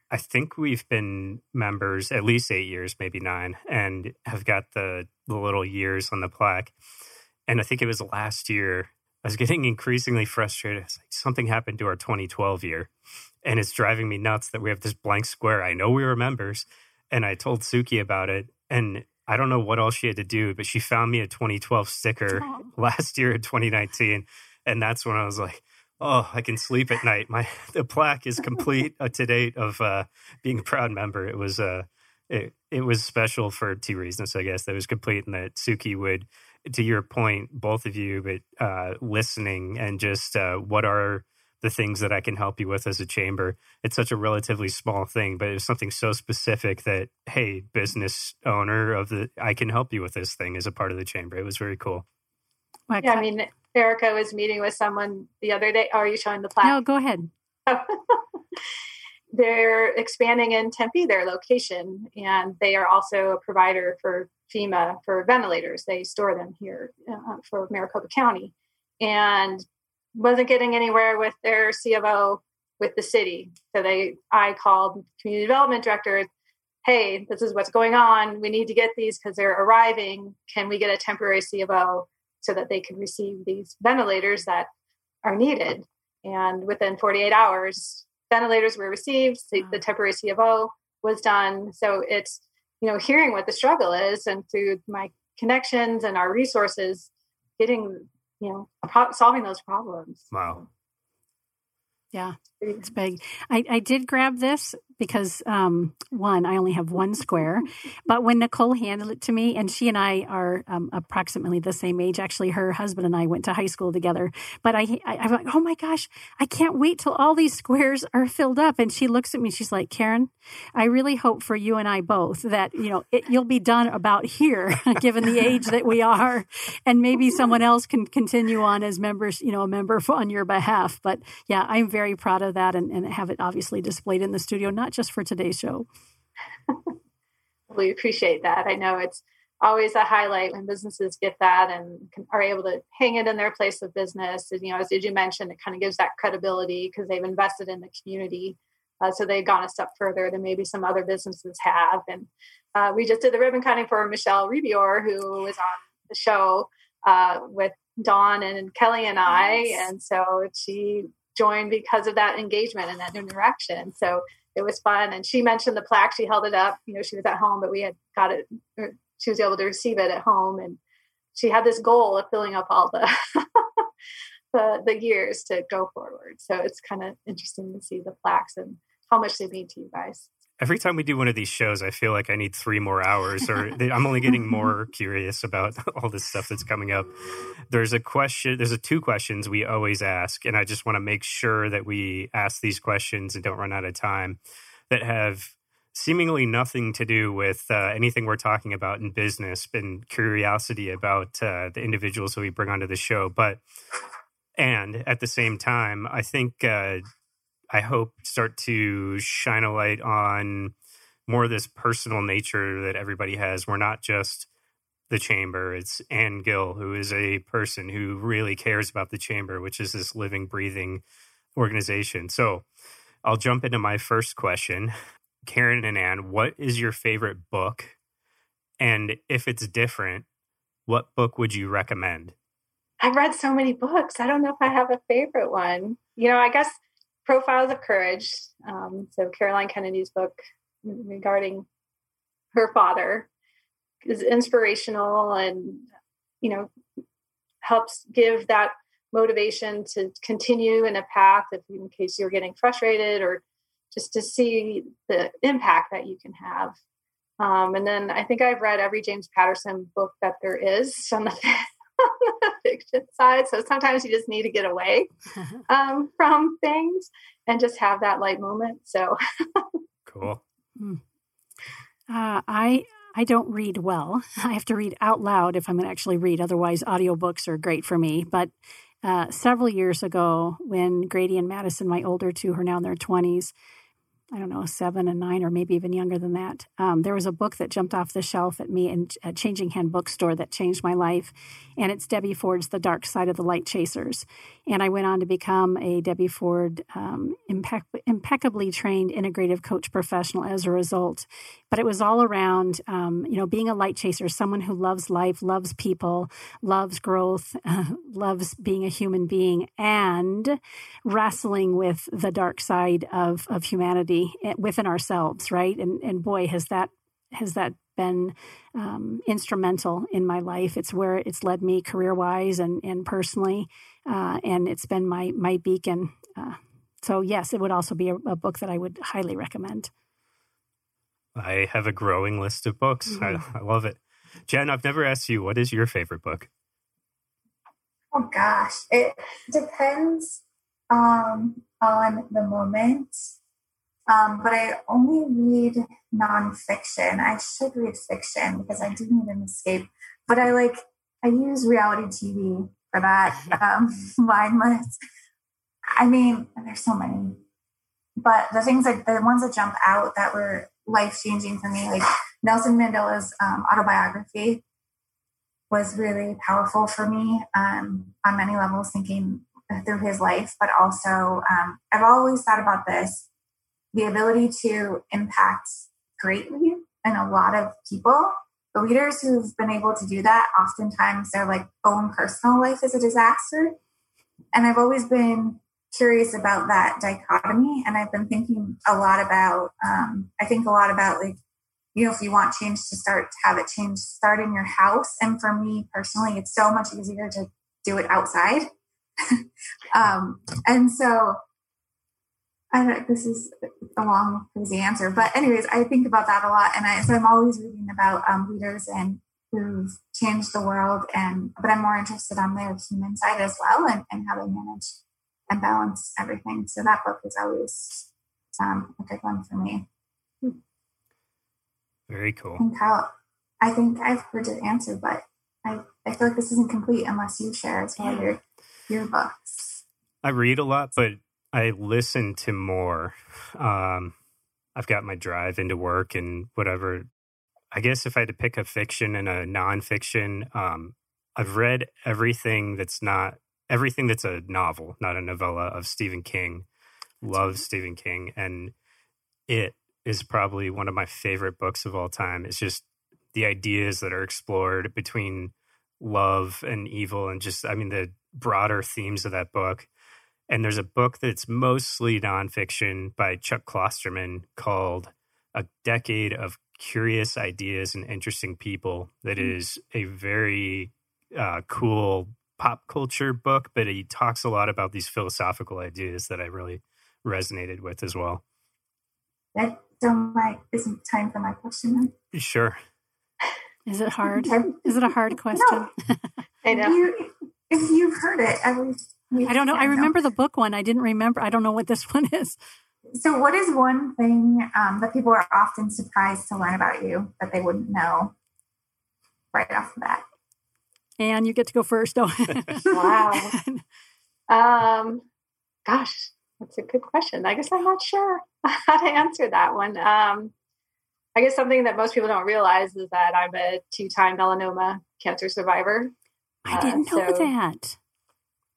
I think we've been members at least eight years, maybe nine, and have got the, the little years on the plaque. And I think it was last year, I was getting increasingly frustrated. Like, something happened to our 2012 year, and it's driving me nuts that we have this blank square. I know we were members, and I told Suki about it, and I don't know what else she had to do, but she found me a 2012 sticker oh. last year in 2019. And that's when I was like, oh, I can sleep at night. My the plaque is complete uh, to date of uh, being a proud member. It was uh, it, it was special for two reasons, I guess. That was complete and that Suki would, to your point, both of you, but uh, listening and just uh, what are the things that I can help you with as a chamber. It's such a relatively small thing, but it's something so specific that, hey, business owner of the, I can help you with this thing as a part of the chamber. It was very cool. Yeah, I mean, Erica was meeting with someone the other day. Oh, are you showing the plaque? No, go ahead. They're expanding in Tempe, their location, and they are also a provider for FEMA for ventilators. They store them here uh, for Maricopa County. And wasn't getting anywhere with their CFO with the city. So they, I called community development director. Hey, this is what's going on. We need to get these because they're arriving. Can we get a temporary CFO so that they can receive these ventilators that are needed? And within 48 hours, ventilators were received. The, the temporary CFO was done. So it's you know hearing what the struggle is, and through my connections and our resources, getting you know pro- solving those problems. Wow. Yeah. It's big. I, I did grab this because um, one, I only have one square. But when Nicole handed it to me, and she and I are um, approximately the same age. Actually, her husband and I went to high school together. But I, I, I'm like, oh my gosh, I can't wait till all these squares are filled up. And she looks at me, she's like, Karen, I really hope for you and I both that you know it, you'll be done about here, given the age that we are, and maybe someone else can continue on as members, you know, a member on your behalf. But yeah, I'm very proud of that, and, and have it obviously displayed in the studio, not just for today's show. we appreciate that. I know it's always a highlight when businesses get that and can, are able to hang it in their place of business. And, you know, as you mentioned, it kind of gives that credibility because they've invested in the community. Uh, so they've gone a step further than maybe some other businesses have. And uh, we just did the ribbon cutting for Michelle Rebior, who was on the show uh, with Dawn and Kelly and I. And so she joined because of that engagement and that interaction. So it was fun. And she mentioned the plaque. She held it up. You know, she was at home, but we had got it. Er, she was able to receive it at home, and she had this goal of filling up all the the, the years to go forward. So it's kind of interesting to see the plaques and how much they mean to you guys every time we do one of these shows, I feel like I need three more hours, or I'm only getting more curious about all this stuff that's coming up. There's a question, there's a two questions we always ask, and I just want to make sure that we ask these questions and don't run out of time that have seemingly nothing to do with uh, anything we're talking about in business and curiosity about uh, the individuals that we bring onto the show. But, and at the same time, I think uh, I hope start to shine a light on more of this personal nature that everybody has. We're not just the chamber. It's Anne Gill, who is a person who really cares about the chamber, which is this living, breathing organization. So I'll jump into my first question. Karen and Anne, what is your favorite book? And if it's different, what book would you recommend? I've read so many books. I don't know if I have a favorite one. You know, I guess Profiles of Courage. Um, so Caroline Kennedy's book regarding her father is inspirational and you know helps give that motivation to continue in a path if in case you're getting frustrated or just to see the impact that you can have um, and then i think i've read every james patterson book that there is on the fiction side. So sometimes you just need to get away um, from things and just have that light moment. So cool. Hmm. Uh, I I don't read well. I have to read out loud if I'm going to actually read. Otherwise, audiobooks are great for me. But uh, several years ago, when Grady and Madison, my older two, who are now in their 20s, I don't know, seven and nine, or maybe even younger than that. Um, there was a book that jumped off the shelf at me in a Changing Hand bookstore that changed my life. And it's Debbie Ford's The Dark Side of the Light Chasers. And I went on to become a Debbie Ford um, impec- impeccably trained integrative coach professional as a result. But it was all around, um, you know, being a light chaser, someone who loves life, loves people, loves growth, loves being a human being, and wrestling with the dark side of, of humanity Eh, within ourselves, right? And and boy, has that has that been um, instrumental in my life. It's where it's led me career wise and and personally, uh, and it's been my my beacon. Uh, so yes, it would also be a, a, book that I would highly recommend. I have a growing list of books. Mm-hmm. I, I love it. Jen, I've never asked you what is your favorite book. Oh gosh, it depends um, on the moment. Um, but I only read nonfiction. I should read fiction because I do need an escape. But I like I use reality TV for that. Um, mindless. I mean, there's so many, but the things like the ones that jump out that were life changing for me, like Nelson Mandela's um, autobiography, was really powerful for me um, on many levels. Thinking through his life, but also um, I've always thought about this the ability to impact greatly and a lot of people. The leaders who've been able to do that, oftentimes their like own personal life is a disaster. And I've always been curious about that dichotomy. And I've been thinking a lot about, um, I think a lot about like, you know, if you want change to start, have it change, start in your house. And for me personally, it's so much easier to do it outside. um, and so I this is a long, crazy answer, but anyways, I think about that a lot, and I so I'm always reading about um, leaders and who've changed the world, and but I'm more interested on their human side as well, and, and how they manage and balance everything. So that book is always um, a good one for me. Very cool. And Kyle, I think I've heard your answer, but I, I feel like this isn't complete unless you share as well your your books. I read a lot, but I listen to more. Um, I've got my drive into work and whatever. I guess if I had to pick a fiction and a nonfiction, um, I've read everything that's not everything that's a novel, not a novella of Stephen King. Love Stephen King, and it is probably one of my favorite books of all time. It's just the ideas that are explored between love and evil, and just I mean the broader themes of that book and there's a book that's mostly nonfiction by Chuck Klosterman called A Decade of Curious Ideas and Interesting People, That mm. is a very uh, cool pop culture book, but he talks a lot about these philosophical ideas that I really resonated with as well. That so my is it time for my question then? Sure. Is it hard? is it a hard question? No. I know. If, you, if you've heard it, I was I don't know. I remember the book one. I didn't remember. I don't know what this one is. So, what is one thing um, that people are often surprised to learn about you that they wouldn't know right off the bat? And you get to go first. Oh, wow. Um, gosh, that's a good question. I guess I'm not sure how to answer that one. Um, I guess something that most people don't realize is that I'm a two-time melanoma cancer survivor. I didn't uh, know so, that.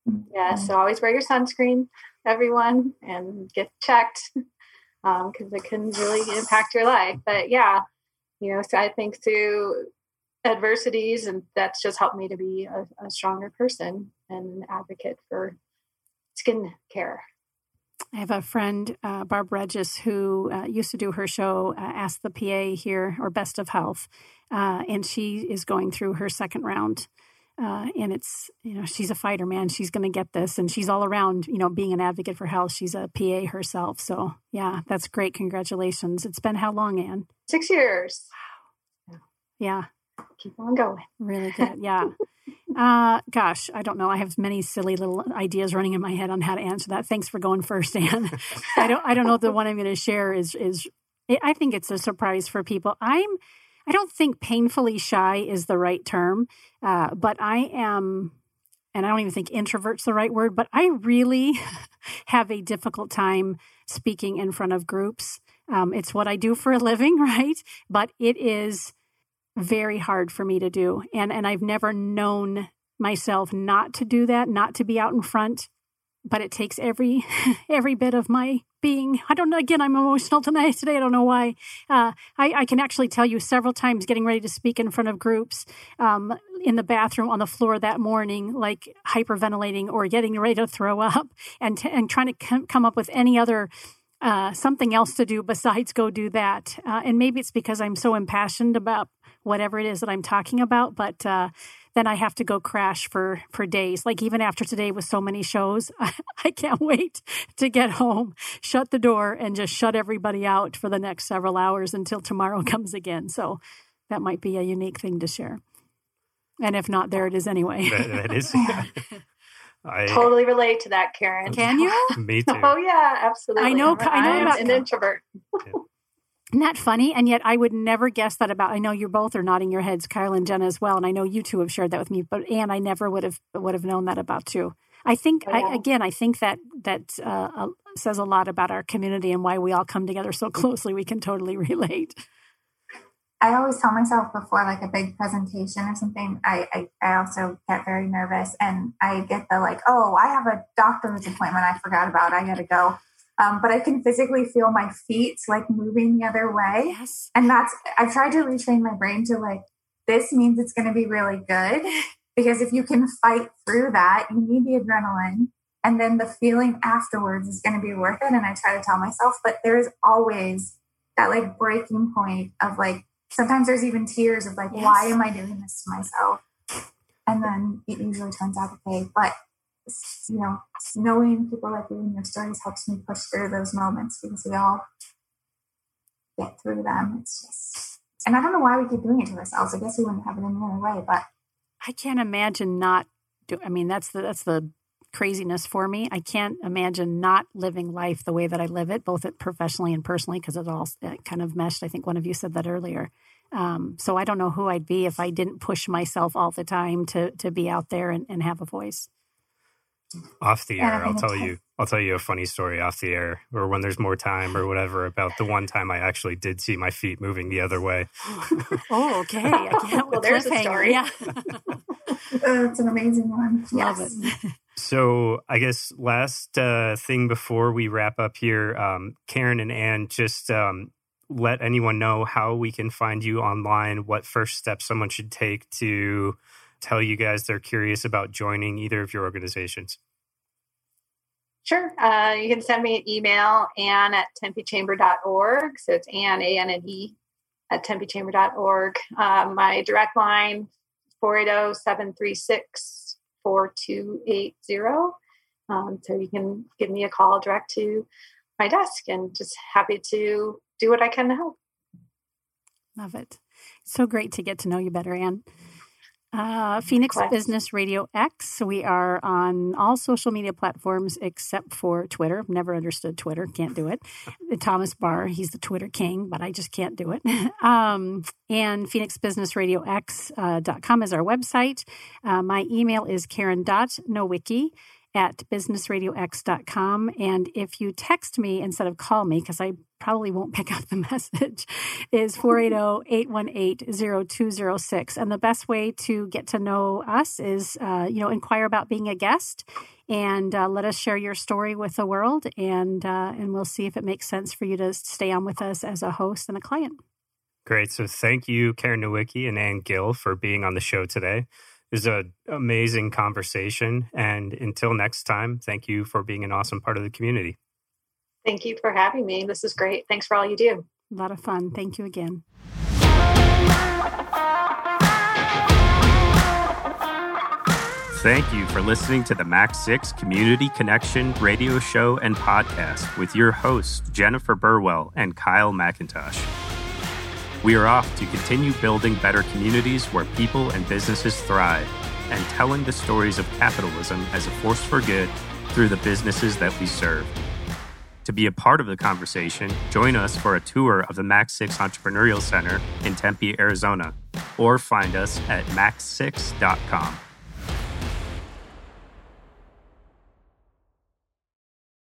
Yeah, mm-hmm. so always wear your sunscreen, everyone, and get checked because um, it can really impact your life. But yeah, you know, so I think through adversities, and that's just helped me to be a, a stronger person and an advocate for skin care. I have a friend, uh, Barb Regis, who uh, used to do her show, uh, Ask the PA here, or Best of Health. Uh, and she is going through her second round uh, and it's you know she's a fighter man. She's going to get this and she's all around you know being an advocate for health. She's a pa herself. So yeah that's great. Congratulations. It's been how long anne six years. Wow. Yeah. Keep on going. Really good. Yeah. Uh gosh i don't know. I have many silly little ideas running in my head on how to answer that. Thanks for going first anne i don't i don't know the one i'm going to share is is i think it's a surprise for people. I'm I don't think painfully shy is the right term, uh, but I am, and I don't even think introvert's the right word, but I really have a difficult time speaking in front of groups. Um, it's what I do for a living, right? But it is very hard for me to do, and and I've never known myself not to do that, not to be out in front but it takes every every bit of my being. I don't know. Again, I'm emotional tonight. Today, I don't know why. Uh, I, I, can actually tell you several times getting ready to speak in front of groups um, in the bathroom on the floor that morning, like hyperventilating or getting ready to throw up, and t- and trying to com- come up with any other. Uh, something else to do besides go do that. Uh, and maybe it's because I'm so impassioned about whatever it is that I'm talking about, but uh, then I have to go crash for for days. Like even after today with so many shows, I, I can't wait to get home, shut the door, and just shut everybody out for the next several hours until tomorrow comes again. So that might be a unique thing to share. And if not, there it is anyway. that, that is. I totally relate to that, Karen. Can you? Me too. Oh yeah, absolutely. I know. I know about an introvert. Isn't that funny? And yet I would never guess that about I know you both are nodding your heads, Kyle and Jenna as well. And I know you two have shared that with me, but Anne, I never would have would have known that about too. I think oh, yeah. I, again, I think that that uh, uh, says a lot about our community and why we all come together so closely. We can totally relate. I always tell myself before like a big presentation or something, I, I, I also get very nervous and I get the like, oh, I have a doctor's appointment I forgot about. I got to go. Um, but I can physically feel my feet like moving the other way. Yes. And that's, I've tried to retrain my brain to like, this means it's going to be really good. Because if you can fight through that, you need the adrenaline. And then the feeling afterwards is going to be worth it. And I try to tell myself, but there's always that like breaking point of like, sometimes there's even tears of like, yes. why am I doing this to myself? And then it usually turns out okay. But you know, knowing people like you and your stories helps me push through those moments because we all get through them. It's just, and I don't know why we keep doing it to ourselves. I guess we wouldn't have it any other way, but I can't imagine not do. I mean, that's the that's the craziness for me. I can't imagine not living life the way that I live it, both professionally and personally, because it all it kind of meshed. I think one of you said that earlier. Um, so I don't know who I'd be if I didn't push myself all the time to to be out there and, and have a voice. Off the air, I'll tell you. I'll tell you a funny story off the air, or when there's more time, or whatever, about the one time I actually did see my feet moving the other way. oh, okay. I can't. well, there's a story. Yeah, it's an amazing one. Love yes. it. So, I guess last uh, thing before we wrap up here, um, Karen and Anne, just um, let anyone know how we can find you online, what first steps someone should take to tell you guys they're curious about joining either of your organizations. Sure. Uh, you can send me an email, Anne at tempechamber.org. So it's Anne, A-N-N-E, at tempechamber.org. Uh, my direct line, 480-736-4280. Um, so you can give me a call direct to my desk and just happy to do what I can to help. Love it. So great to get to know you better, Anne. Uh, Phoenix Business Radio X. We are on all social media platforms except for Twitter. Never understood Twitter. Can't do it. Thomas Barr, he's the Twitter king, but I just can't do it. um, and PhoenixBusinessRadioX.com uh, is our website. Uh, my email is karen.nowicki at businessradiox.com. And if you text me instead of call me, because I probably won't pick up the message, is 480-818-0206. And the best way to get to know us is, uh, you know, inquire about being a guest and uh, let us share your story with the world. And, uh, and we'll see if it makes sense for you to stay on with us as a host and a client. Great. So thank you, Karen Nowicki and Anne Gill, for being on the show today. It was an amazing conversation. And until next time, thank you for being an awesome part of the community. Thank you for having me. This is great. Thanks for all you do. A lot of fun. Thank you again. Thank you for listening to the Mac 6 Community Connection radio show and podcast with your hosts, Jennifer Burwell and Kyle McIntosh. We are off to continue building better communities where people and businesses thrive and telling the stories of capitalism as a force for good through the businesses that we serve. To be a part of the conversation, join us for a tour of the Mac 6 Entrepreneurial Center in Tempe, Arizona, or find us at mac6.com.